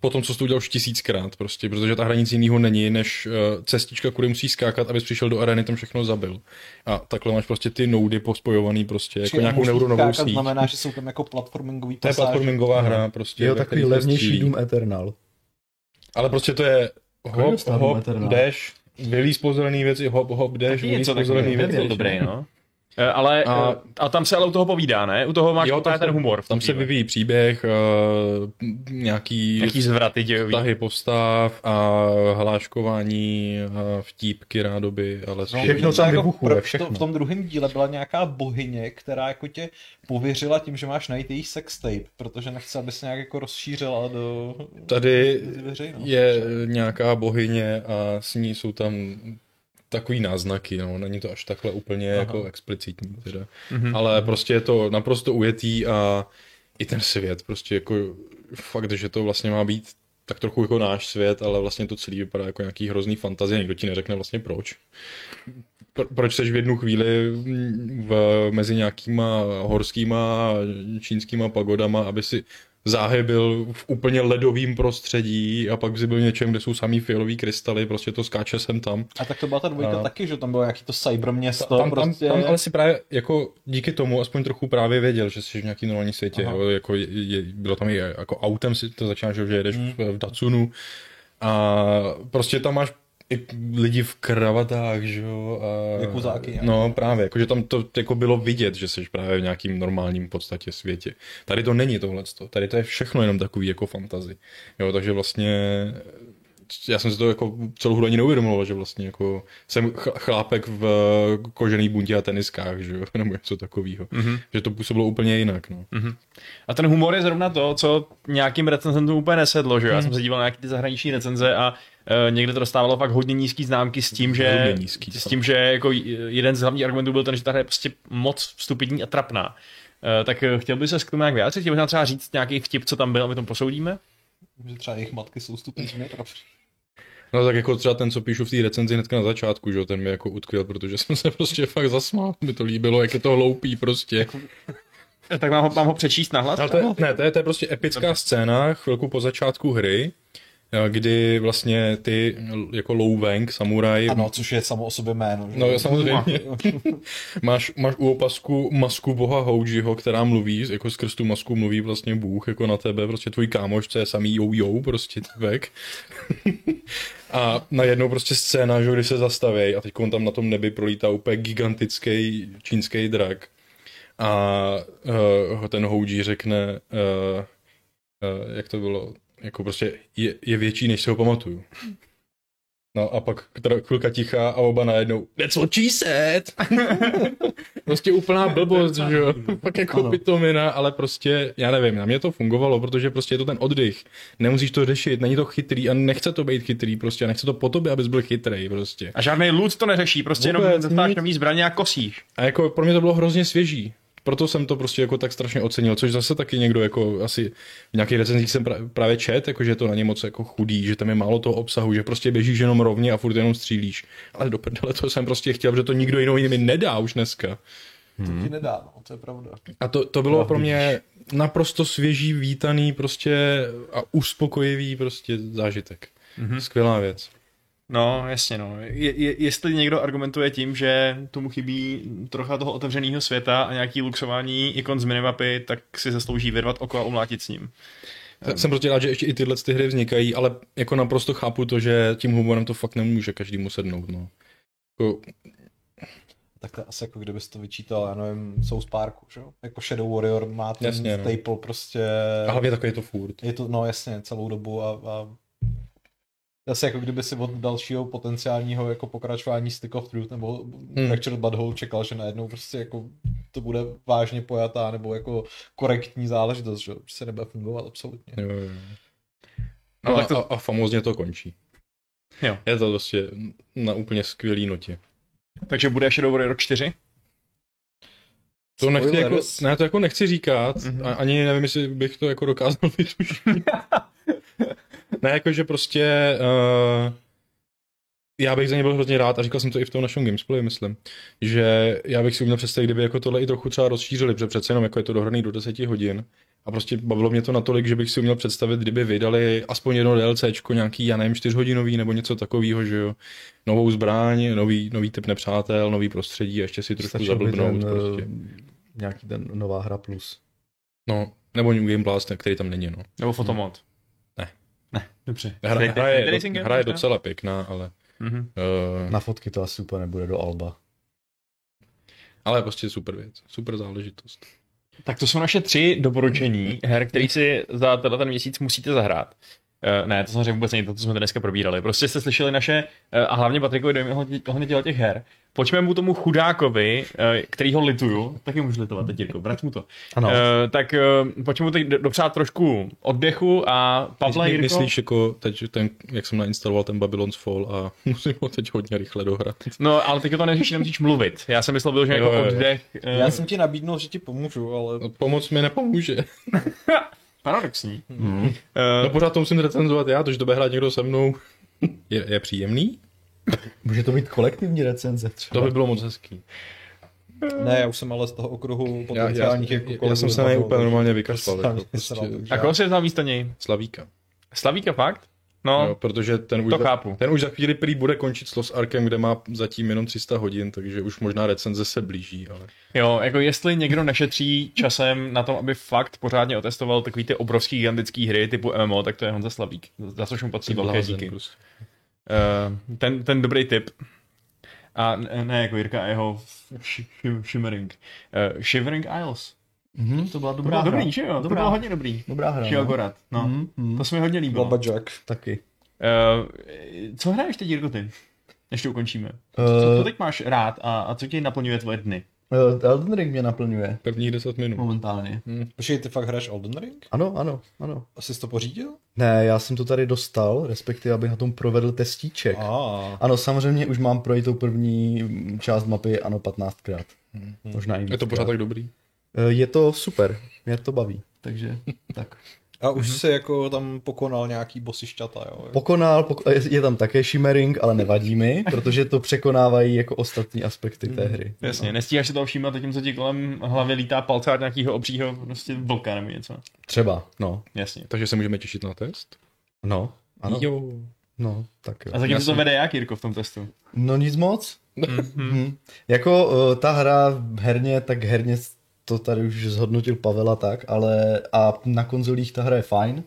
Potom, co jsi to udělal už tisíckrát, prostě, protože ta hra nic jiného není, než uh, cestička, kudy musíš skákat, abys přišel do arény, tam všechno zabil. A takhle máš prostě ty noudy pospojovaný prostě, jako Čiže nějakou neuronovou síť. znamená, že jsou tam jako platformingový To je platformingová hra, prostě. Jo, ve takový levnější. Doom Eternal. Ale prostě to je hop, hop, dash, vylíz po zelený věci, hop, hop, dash, vylíz po zelený věci. to je dobrý, no. Eh, Ale A- a, a tam se ale u toho povídá, ne? U toho máš Jo, tam ten humor. v tom Tam se vyvíjí příběh, uh, nějaký, Nějaký zvraty dějový. vztahy postav a hláškování a vtípky rádoby, ale No, všechno tam vybuchuje, pr- v, všechno. to, v tom druhém díle byla nějaká bohyně, která jako tě pověřila tím, že máš najít její sextape, protože nechce, aby se nějak jako rozšířila do Tady veřejnost. je nějaká bohyně a s ní jsou tam takový náznaky, no, není to až takhle úplně Aha. jako explicitní teda. Mhm. Ale prostě je to naprosto ujetý a i ten svět, prostě jako fakt, že to vlastně má být tak trochu jako náš svět, ale vlastně to celý vypadá jako nějaký hrozný fantazie, nikdo ti neřekne vlastně proč. Pro- Proč seš v jednu chvíli v, mezi nějakýma horskýma čínskýma pagodama, aby si záhy byl v úplně ledovém prostředí a pak si byl v něčem, kde jsou samý fialový krystaly, prostě to skáče sem tam. A tak to byla ta dvojka No. taky, že tam bylo nějaký to cyberměsto, Tam, prostě... tam, tam ale si právě jako díky tomu aspoň trochu právě věděl, že jsi v nějaký normální světě. Aha. Jo, jako je, je, bylo tam i jako autem si to začíná, že jedeš Hmm. v, Dacunu a prostě tam máš lidi v kravatách, že jo. A, Jakuzáky nějaký. No právě, jakože tam to jako bylo vidět, že jsi právě v nějakým normálním podstatě světě. Tady to není tohle. Tady to je všechno jenom takový jako fantazy. Jo, takže vlastně já jsem si to jako celou hru ani neuvědomoval, že vlastně jako jsem ch- chlápek v kožený bundě a teniskách, že jo, <laughs> nebo něco takového. Mm-hmm. Že to působilo úplně jinak, no. Mhm. A ten humor je zrovna to, co nějakým recenzentům úplně nesedlo, že jo? Já jsem se díval na nějaký ty zahraniční recenze a někde to dostávalo fakt hodně nízký známky s tím, že, nízký, s tím, že jako jeden z hlavních argumentů byl ten, že ta hra je prostě moc stupidní a trapná. Uh, tak eh, chtěl by se k tomu nějak vyjádřit? Chtěl bych nám třeba říct nějaký vtip, co tam byl, a my to posoudíme? Že třeba jejich matky jsou stupidní. No tak jako třeba ten, co píšu v té recenzi hnedka na začátku, že jo, ten mi jako utkvěl, protože jsem se prostě fakt zasmál, mi to líbilo, jak je to hloupý prostě. Eh, Tak mám ho, mám ho přečíst nahlas? Ale to je, ne, to je, to je prostě epická scéna, chvilku po začátku hry, eh, kdy vlastně ty jako Lou Wang, samuraj, Ano, což je samo o sobě jméno. Že? No samozřejmě. <laughs> <laughs> máš, máš u opasku masku boha Houjiho, která mluví, jako skrz tu masku mluví vlastně Bůh jako na tebe, prostě tvůj kámoš, co je samý jou jou, prostě tvek. <laughs> a najednou prostě scéna, že kdy se zastaví a teď on tam na tom nebi prolítá úplně gigantický čínský drak. A uh, ten Houji řekne, uh, uh, jak to bylo, jako prostě je, je větší, než si ho pamatuju. No a pak teda chvilka tichá a oba najednou That's what she said! prostě úplná blbost, že jo? <laughs> Pak jako Ano. pitomina, ale prostě, já nevím, na mě to fungovalo, protože prostě je to ten oddych. Nemusíš to řešit, není to chytrý a nechce to být chytrý prostě, a nechce to po tobě, abys byl chytrý prostě. A žádný loot to neřeší, prostě jenom Vůbec dostáš nic. nový zbraně a kosíš. A jako pro mě to bylo hrozně svěží. Proto jsem to prostě jako tak strašně ocenil, což zase taky někdo jako asi v nějakých recenzích jsem právě čet, jako že je to na ně moc jako chudý, že tam je málo toho obsahu, že prostě běžíš jenom rovně a furt jenom střílíš. Ale do prdele to jsem prostě chtěl, že to nikdo jiný mi nedá už dneska. To ti nedá, no, to je pravda. A to, to bylo pro mě naprosto svěží, vítaný prostě a uspokojivý prostě zážitek. Mm-hmm. Skvělá věc. No, jasně, no. Je, je, jestli někdo argumentuje tím, že tomu chybí trocha toho otevřeného světa a nějaký luxování ikon z minimapy, tak si zaslouží vyrvat oko a umlátit s ním. Jsem prostě rád, že ještě i tyhle ty hry vznikají, ale jako naprosto chápu to, že tím humorem to fakt nemůže každému sednout. No. Jako, Tak to asi jako kdybys to vyčítal, já nevím, South Parku, že jo? Jako Shadow Warrior má ten Jasně, no. staple prostě... a hlavně takový je to furt. Je to, no jasně, celou dobu a, a Zase jako kdyby si od dalšího potenciálního jako pokračování Stick of Truth nebo hmm. Fractured Butthole čekal, že najednou prostě jako to bude vážně pojatá nebo jako korektní záležitost, že se nebude fungovat absolutně. Jo, jo. No, No, tak to- a, a famózně to končí. Jo. Je to prostě na úplně skvělý notě. Takže bude Shadow Warrior 4? To nechci, jako, ne, to jako nechci říkat, Mhm. mm-hmm. ani nevím, jestli bych to jako dokázal vytušit. <laughs> ne, jako, že prostě uh, já bych za ně byl hrozně rád a říkal jsem to i v tom našem gamesplayi, myslím, že já bych si uměl představit, kdyby jako tohle i trochu třeba rozšířili, protože přece jenom jako je to dohraný do 10 hodin a prostě bavilo mě to natolik, že bych si uměl představit, kdyby vydali aspoň jedno DLCčko, nějaký, já nevím, čtyřhodinový nebo něco takového, že jo, novou zbraň, nový, nový typ nepřátel, nový prostředí a ještě si trošku Stačil zablbnout ten, prostě. eh, nějaký ten nová hra plus. No, nebo New Game Blast, který tam není, no. Nebo Fotomod? Dobře. Hra, hra, je, do, hra je docela pěkná, ale... Mhm. Uh, Na fotky to asi úplně nebude do Alba. ale prostě super věc, super záležitost. Tak to jsou naše tři doporučení her, který si za tenhle ten měsíc musíte zahrát. Uh, ne, to samozřejmě vůbec není to, co jsme dneska probírali. Prostě jste slyšeli naše, uh, a hlavně Patrikovi dojmy ohledně těchto těch her. Pojďme mu tomu chudákovi, uh, který ho lituju, taky můžu litovat teď, Jirko, brať mu to. Ano. Uh, tak uh, pojďme mu teď dopřát trošku oddechu a Pavle, Myslí, Jirko... Myslíš jako teď ten, jak jsem nainstaloval ten Babylon's Fall a <laughs> musím ho teď hodně rychle dohrát. No, ale teď to neřešíš, nemusíš mluvit. Já jsem myslel, že jako Jo, jo, jo. oddech. Uh, Já jsem ti nabídnul, že ti pomůžu, ale... No, pomoc mi nepomůže. <laughs> Paradoxní. Hmm. Uh, No pořád to musím recenzovat já, to, že to bude hrát někdo se mnou. Je, je příjemný? Může to být kolektivní recenze třeba. To by bylo moc hezký. Ne, já už jsem ale z toho okruhu Já, já, potenciálních já, jako já kolegů jsem se na úplně normálně vykašlal. jsem Jako se prostě, a koho si vzal místo něj? Slavíka. Slavíka fakt? No, Jo, protože ten už, to za, chápu. ten už za chvíli prý bude končit s Lost Arkem, kde má zatím jenom 300 hodin, takže už možná recenze se blíží, ale... Jo, jako jestli někdo nešetří časem na tom, aby fakt pořádně otestoval takový ty obrovský gigantický hry typu MMO, tak to je Honza Slavík. Za což mu patří velké díky. prostě. Uh, ten, ten dobrý tip. A ne, ne jako Jirka a jeho sh- sh- Shimmering. Uh, Shivering Isles. Mhm, to byla To dobrá bylo hra. dobrý, že jo? To Dobrá. bylo hodně dobrý. Dobrá hra. no. Shiogorat, no. Mhm, mhm. To se mi hodně líbilo. Baba Jack. Taky. Uh, co hraješ teď, Jirko, ty? Než to ukončíme. Co, Eh. co teď máš rád a, a co tě naplňuje tvoje dny? Uh, Elden Ring mě naplňuje Prvních 10 minut. momentálně. Počkej, ty fakt hraješ Elden Ring? Ano, ano, ano. Asi jsi to pořídil? Ne, já jsem to tady dostal, respektive abych na tom provedl testíček. A. Ano, samozřejmě už mám projít tou první část mapy, ano, 15krát. Možná i Je to pořád tak dobrý. Eh, Je to super, mě to baví. Takže <laughs> tak. A už jsi jako tam pokonal nějaký bossišťata, jo? Pokonal, pok- je- je tam také shimmering, ale nevadí mi, <laughs> protože to překonávají jako ostatní aspekty té hry. Jasně, nestíháš si toho všímat, zatímco ti kolem hlavy lítá palcát nějakého obřího prostě vlka nebo něco. Třeba, no. Jasně. Takže se můžeme těšit na test? No, ano. Jo. No, tak jo. A zatím se to vede jak, Jirko, v tom testu? No nic moc. Mhm. Mhm. Jako uh, ta hra herně, tak herně to tady už zhodnotil Pavel a tak, ale a na konzolích ta hra je fajn.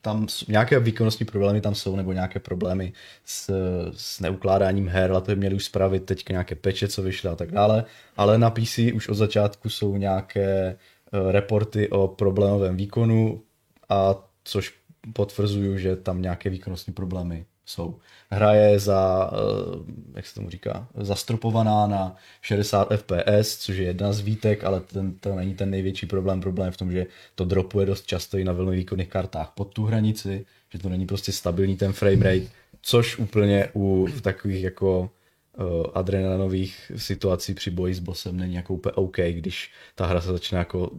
Tam nějaké výkonnostní problémy tam jsou, nebo nějaké problémy s, s neukládáním her, ale to by měli už spravit teďka nějaké peče, co vyšly a tak dále. Ale na PC už od začátku jsou nějaké uh, reporty o problémovém výkonu, a což potvrzuju, že tam nějaké výkonnostní problémy jsou. Hra je za, eh, jak se tomu říká, zastropovaná na 60 fps, což je jedna z výtek, ale ten, to není ten největší problém. Problém je v tom, že to dropuje dost často i na velmi výkonných kartách pod tu hranici, že to není prostě stabilní ten frame rate, což úplně u v takových jako uh, adrenalinových situací při boji s bossem není jako úplně OK, když ta hra se začne jako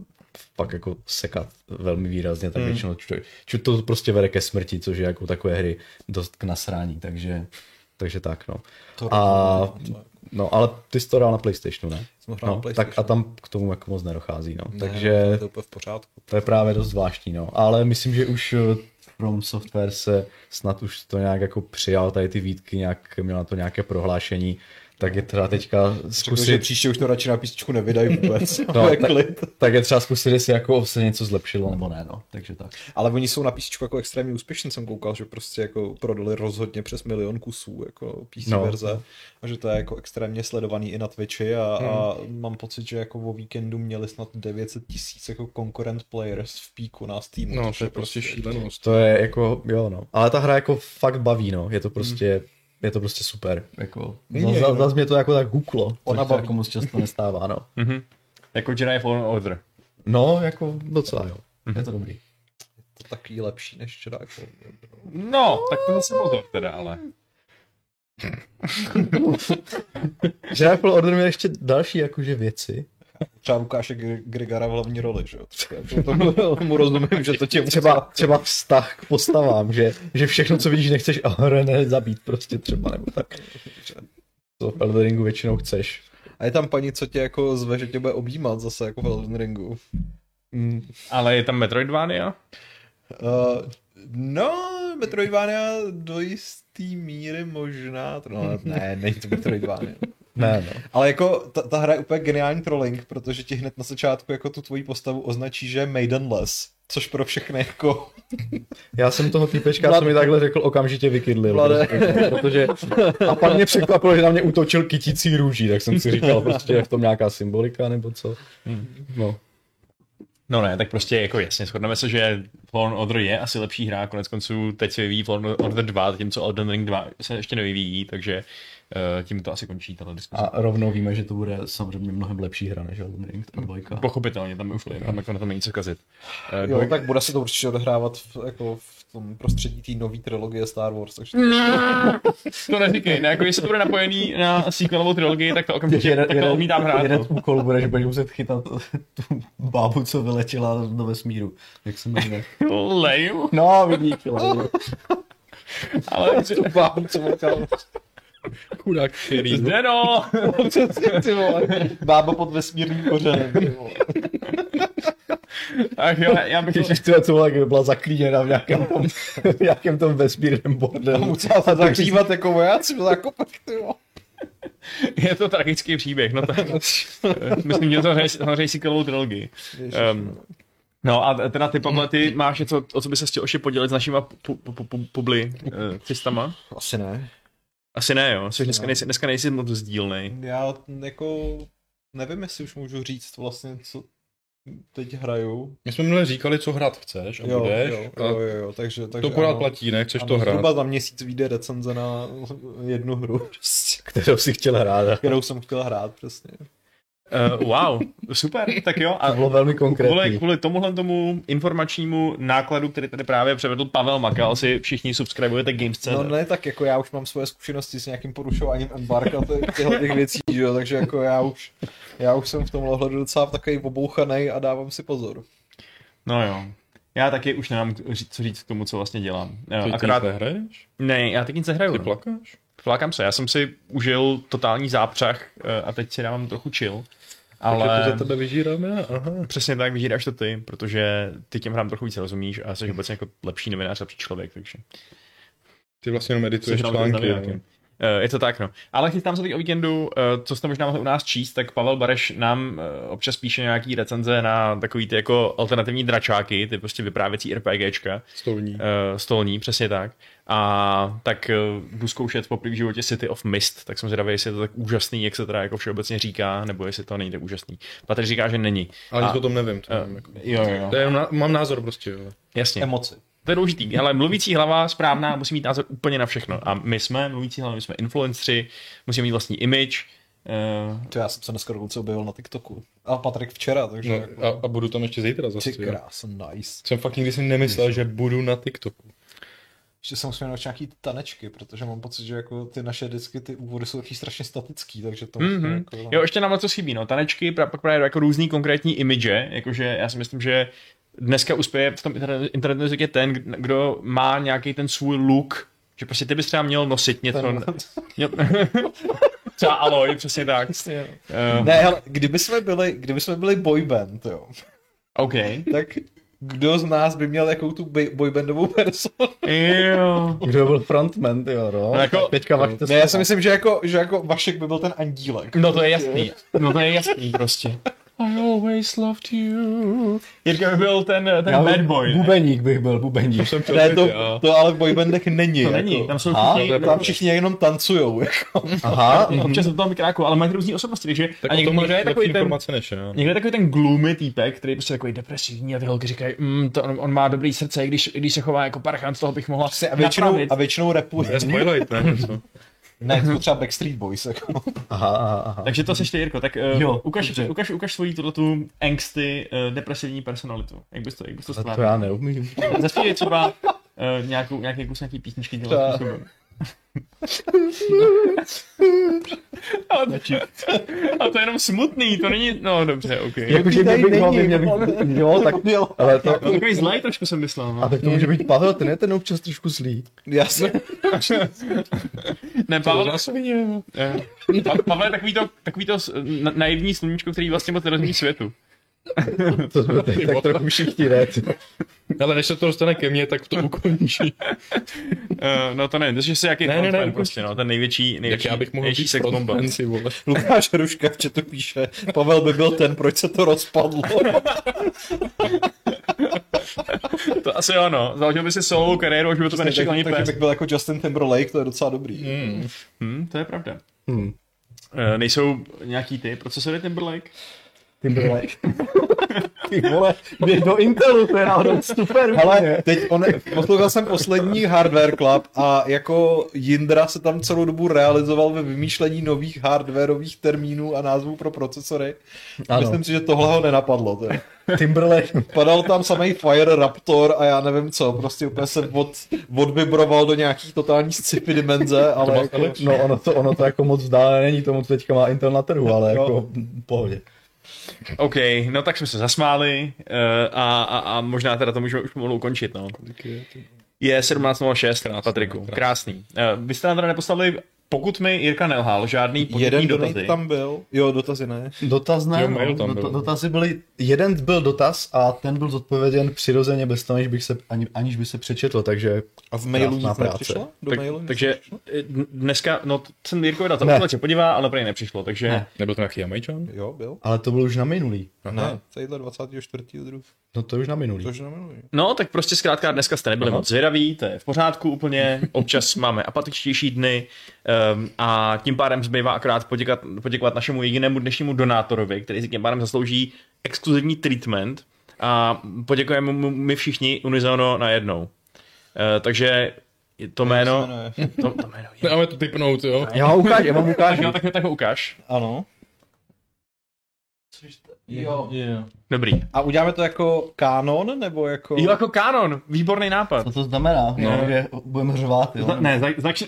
pak jako sekat velmi výrazně, tak většinou ču, ču, to prostě vede ke smrti, což je jako takové hry dost k nasrání, takže, takže tak, no. To A, no, ale ty jsi to hrál na Playstationu, ne? No, tak a tam k tomu jako moc nedochází, no. Ne, takže je to úplně v pořádku. to je právě dost zvláštní, no. Ale myslím, že už eh, From Software se snad už to nějak jako přijal, tady ty výtky, nějak, měl na to nějaké prohlášení, tak je teda teďka Řekl, že zkusit, příště už to radši na písničku nevydají vůbec. <laughs> No, tak- tak je třeba zkusit, jestli jako se něco zlepšilo nebo ne, no. Takže tak. Ale oni jsou na písničku jako extrémně úspěšní, jsem koukal, že prostě jako prodali rozhodně přes milion kusů jako PC No. verze a že to je jako extrémně sledovaný i na Twitchi a, a mám pocit, že jako o víkendu měli snad 900 tisíc jako concurrent players v píku na Steamu. No, to je prostě šílenost. To je jako, jo no. Ale ta hra jako fakt baví, no. Je to prostě, je to prostě super. Jako, zase, no. zase mě to jako tak huklo. Ona baví. jako moc často nestává, no. <laughs> Mhm. Jako Jedi Fallen Order. No, jako docela, jo. Je to dobrý. to taky lepší než Jedi Fallen Order. No, tak to zase pozor teda, ale. <laughs> Jedi Fallen Order měl ještě další jakože věci. Třeba Lukáše Gr- Grigara v hlavní roli, že jo? To, <laughs> tomu rozumím, že to tě Třeba, třeba vztah k postavám, že, že všechno, co vidíš, nechceš Ahorene zabít prostě třeba, nebo tak. To v Elden Ringu většinou chceš. A je tam paní, co tě jako zve, že tě bude objímat zase jako v Elden Ringu. Mm, Ale je tam Metroidvania? Uh, no, Metroidvania do jistý míry možná, to no, ne, není to Metroidvania. Ne, no. Ale jako ta, ta hra je úplně geniální trolling, protože ti hned na začátku jako tu tvoji postavu označí, že je maidenless, což pro všechny jako... <laughs> Já jsem toho týpečka, co mi takhle řekl, okamžitě vykydlil. Vlade. Prostě, protože, a pak mě překvapilo, že na mě útočil kytící růží, tak jsem si říkal, prostě je v tom nějaká symbolika nebo co. No. No ne, tak prostě jako jasně, shodneme se, že Fallen Order je asi lepší hra, konec konců teď se vyvíjí Fallen Order 2, zatímco Elden Ring 2 se ještě nevyvíjí, takže uh, tím to asi končí tato diskuse. A rovnou víme, že to bude samozřejmě mnohem lepší hra než Elden Ring, ta dvojka. Pochopitelně, tam už tam jako na tom není co kazit. Uh, Jo, tak bude se to určitě odehrávat v, jako v tom prostředí té nové trilogie Star Wars, takže <laughs> to neříkej, ne, jako jestli to bude napojený na sequelovou trilogii, tak to okamžitě tak to odmítám hrát. Jeden no. úkol bude, že budeš muset chytat tu bábu, co vyletěla do vesmíru. Jak se jmenuje? Leju, No, vidíš, ale... ale <laughs> tu bábu, co volkal. Chudák který. Zdeno! <laughs> ty vole, bába pod vesmírným kořenem, ty vole. Ach jo, já bych Ježiš, tyhle, co byla, kdyby byla zaklíněna v nějakém tom, v nějakém tom vesmírném bordelu. Musela se zahřívat jako vojáci v zákopech, ty vole. je to tragický příběh, no tak myslím, že to hraje sequelovou trilogii. Um, No a teda ty, Pavle, ty máš něco, o co by se chtěl ještě podělit s našima pu, pu, pu, publi uh, cistama? Asi ne. Asi ne, jo. Jsi dneska, ne. nejsi, dneska nejsi moc sdílnej. Já jako nevím, jestli už můžu říct vlastně, co teď hraju. My jsme minule říkali, co hrát chceš a Jo, budeš. jo, a jo, jo, takže, takže to pořád ano. platí, ne? Chceš Ano, to hrát. Zhruba za měsíc vyjde recenze na jednu hru, <laughs> prostě, Kterou si chtěl hrát. kterou jsem chtěl hrát, přesně. Uh, wow, super, tak jo. A To bylo velmi kvůli, konkrétní. kvůli tomuhle tomu informačnímu nákladu, který tady právě převedl Pavel Makal, si všichni subscribujete Games.cz. No ne, tak jako já už mám svoje zkušenosti s nějakým porušováním embarka ty- těchto těch věcí, že jo, takže jako já už, já už jsem v tomhle ohledu docela takový obouchanej a dávám si pozor. No jo. Já taky už nemám co říct k tomu, co vlastně dělám. Jo, Ty, ty Akorát, nehraješ? ne, já teď nic nehraju. Ty no. plakáš? Flákám se, já jsem si užil totální zápřah eh, a teď si dávám trochu chill. Ale... Takže to za tebe vyžírám já? Aha. přesně tak vyžíráš to ty, protože ty těm hrám trochu víc rozumíš a jsi obecně jako lepší novinář, lepší člověk, takže Ty vlastně jenom edituješ články. Eh, Je to tak, no. Ale chystám se teď o víkendu, eh, co jste možná mohli u nás číst, tak Pavel Bareš nám eh, občas píše nějaký recenze na takový ty jako alternativní dračáky, ty prostě vyprávěcí RPGčka, Stolní. stolní, přesně tak. A tak eh, jdu zkoušet poprvé v životě City of Mist, tak jsem zvědavý, jestli je to tak úžasný, jak se teda jako všeobecně říká, nebo jestli to není tak úžasný. Patrik říká, že není. Ale a- nic o tom nevím. To Eh, nevím jako. Jo, jo, jo. To je mám názor prostě, jo. Jasně. Emoci. To je důležitý, ale mluvící hlava správná musí mít názor úplně na všechno. A my jsme mluvící hlava, my jsme influenceri, musíme mít vlastní image. Uh, To já jsem se dneska dokonce objevil na TikToku. A Patrik včera, takže No, jako... a, a, budu tam ještě zítra zase. Ty krás, nice. Jsem fakt nikdy si nemyslel, že budu na TikToku. Ještě jsem musel naučit nějaký tanečky, protože mám pocit, že jako ty naše vždycky ty úvody jsou taky strašně statický, takže to mm-hmm. jako... Jo, ještě nám to chybí, no. Tanečky, pra- pak právě jako různý konkrétní image, jakože já si myslím, že dneska uspěje v tom internet- internetu je ten, kdo má nějaký ten svůj look, že prostě ty bys třeba měl nosit něco. Ten- Měl... <laughs> třeba Aloy, přesně tak. Uh, Ne, hele, kdyby jsme byli, kdyby jsme byli boyband, jo, OK. tak kdo z nás by měl jakou tu boybandovou personu? Jo. Kdo byl frontman, ty jo, no. No jako- Teďka vašte Ne, já si myslím, že jako, že jako Vašek by byl ten andílek. No to je jasný. No to je jasný prostě. I always loved you. Jirka by byl ten, ten Já bad boy. ne? Bubeník bych byl, bubeník. Jsem chtěl Ne, to, to ale v boybandech není. To jako. není, tam jsou všichni, Tam všichni jenom tancujou. <laughs> Jako. Aha, občas do toho mikráku, ale mají různý osobnosti, takže Tak a někdo, někdo je takový ten, než já. někdo je takový ten gloomy týpek, který je prostě takový depresivní a ty holky říkají, mm, to on, on, má dobrý srdce, i když, i když se chová jako parchant, toho bych mohla A většinou, napravit. a většinou rapuje. Ne, spoilujte, ne? <laughs> Ne, to třeba Backstreet Boys. Jako. aha, aha, aha. Takže to seš ty, Jirko, tak uh, Jo, ukaž, dobře. ukaž, ukaž svoji tu angsty, uh, depresivní personalitu. Jak bys to, jak bys to to já neumím. Zaspívej třeba uh, nějakou, nějaký kus nějaký písničky dělat Způsobem. ale, ale to je jenom smutný, to není, no dobře, ok. Jakože kdybych ho není, měl být, jo, tak, Jo. ale to, To takový zlej trošku jsem myslel, a no. tak to může být Pavel, ten je ten občas trošku zlý. Já jsem, Ne, Pavel, Já svině. eh, Pa- Pavel je takový to, takový to naivní sluníčko, který vlastně moc nerozumí světu. <laughs> To jsme teď tak trochu všichni ne. <laughs> Ale než se to dostane ke mně, tak to ukončí. Uh, no to ne, to je, že jsi jaký Ne, ne, ne, prostě, no, ten největší, největší, já bych mohl největší sex bomba. <laughs> Lukáš Hruška v chatu píše, Pavel by byl ten, proč se to rozpadlo. To asi jo, no. Založil by si solovou kariéru, už by to nešel ani Takže pes. bych byl jako Justin Timberlake, to je docela dobrý. Hmm. Hm, to je pravda. Hm. Uh, nejsou nějaký ty procesory Timberlake? Timberlake. Ty vole, <laughs> běž do Intelu, to je náhodou super. Ale teď on, poslouchal jsem poslední Hardware Club a jako Jindra se tam celou dobu realizoval ve vymýšlení nových hardwareových termínů a názvů pro procesory. Ano. Myslím si, že tohle ho nenapadlo. Teda. Timberlake. Padal tam samý Fire Raptor a já nevím co, prostě úplně se od, odvibroval do nějaký totální sci-fi dimenze, <laughs> ale jako, No ono to, ono to jako moc vzdálené není tomu, co teďka má Intel na trhu, ale jako pohodě. OK, no tak jsme se zasmáli uh, a, a, a možná teda to můžeme už pomalu ukončit, no. Je 17.06, Patriku, krásný. Uh, vy jste nám teda nepostavili pokud mi Jirka nelhal, žádný jeden dotazy. tam byl. Jo, dotazy ne. Dotaz ne, Jo, no, mail tam do, byl. dotazy byly, jeden byl dotaz a ten byl zodpověděn přirozeně bez toho, aniž, bych se, ani, aniž by se přečetl, takže A v mailu nic nepřišlo? Do Tak, mailu nic takže nepřišlo? eh, dneska, no jsem Jirkovi Ne. to se podívá, ale prý nepřišlo, takže Ne. Nebyl to nějaký Jamajčan? Jo, byl. ale to bylo už na minulý. Ne, tadyhle 24. druh. No to je už na minulý. Což na minulý. No, tak prostě zkrátka dneska jste nebyli Aha. moc zvědaví, to je v pořádku úplně, <laughs> občas máme apatičtější dny um, a tím pádem zbývá akorát poděkat, poděkovat našemu jedinému dnešnímu donátorovi, který si tím pádem zaslouží exkluzivní treatment a poděkujeme mu my všichni unizono najednou. Uh, takže to jméno, to, to jméno je. Dáme to typnout, jo? Já vám ukážu, já vám ukážu. jo, tak, tak ho ukáž. Ano. Jo. jo. Dobrý. A uděláme to jako kanon, nebo jako... Jo, jako kanon, výborný nápad. Co to znamená? No. No. Že budeme řvát, jo? Ne, za, začne...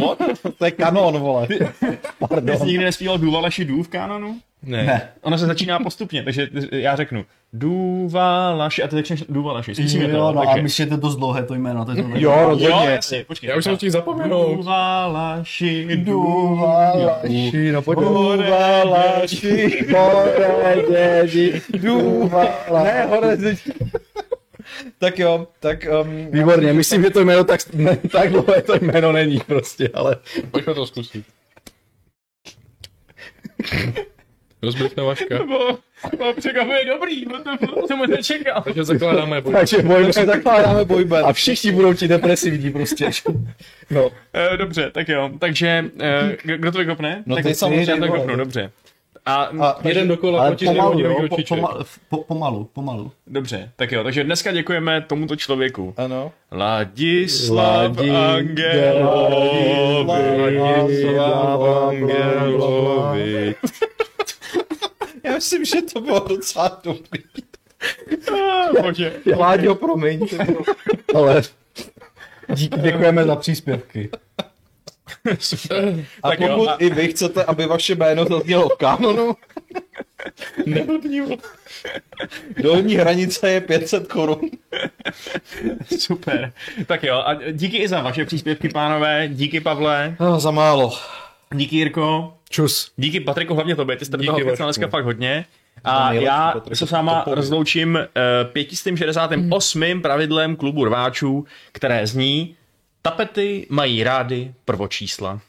What? To je kanon, vole. <laughs> Ty jsi nikdy nespíval Důvaleši Dů v kanonu? Ne. Ne. Ono se začíná postupně, takže já řeknu Důvalaši a ty řekneš Důvalaši. Zkusíme to. Jo, no a takže... myslíte to je dost dlouhé to jméno. To je to <laughs> Jo, Jo, rozhodně. jasně, počkej. Já už jsem to chtěl zapomenout. Důvalaši, Důvalaši, no pojď. Důvalaši, hore, dědi, důvala. Ne, hore, Tak jo, tak... Um, Výborně, myslím, že to jméno tak, ne, <laughs> tak dlouhé to jméno není prostě, ale Pojďme to zkusit. Rozbili jsme Vaška. To bylo, to bylo překvapivě dobrý, no to, jsem nečekal. Takže zakládáme boj. takže bojme tak zakládáme boyband. a všichni budou ti depresivní prostě. <laughs> No, E, dobře, tak jo. Takže, e, kdo to vykopne? No tak ty samozřejmě, Já to vole. vykopnu, dobře. A, A Jeden dokola ale proti pomalu, jo, po, pomalu, po, pomalu, pomalu. dobře, tak jo. Takže dneska děkujeme tomuto člověku. Ano. Ladislav Ladi- Angelovi. Ladislav Angelovi. Myslím, že to bylo docela dobrý. Ah, Bože. Láďo, promiň. Ale díky, děkujeme za příspěvky. A Tak jo, pokud a- i vy chcete, aby vaše jméno zaznělo v kanonu, dolní hranice je 500 korun. Super. Tak jo, a díky i za vaše příspěvky, pánové. Díky, Pavle. No, za málo. Díky, Jirko. Čus. Díky, Patriku, hlavně tobě. Ty jste Díky, toho dneska fakt hodně. A já se s váma rozloučím uh, 568. pravidlem klubu rváčů, které zní Tapety mají rády prvočísla.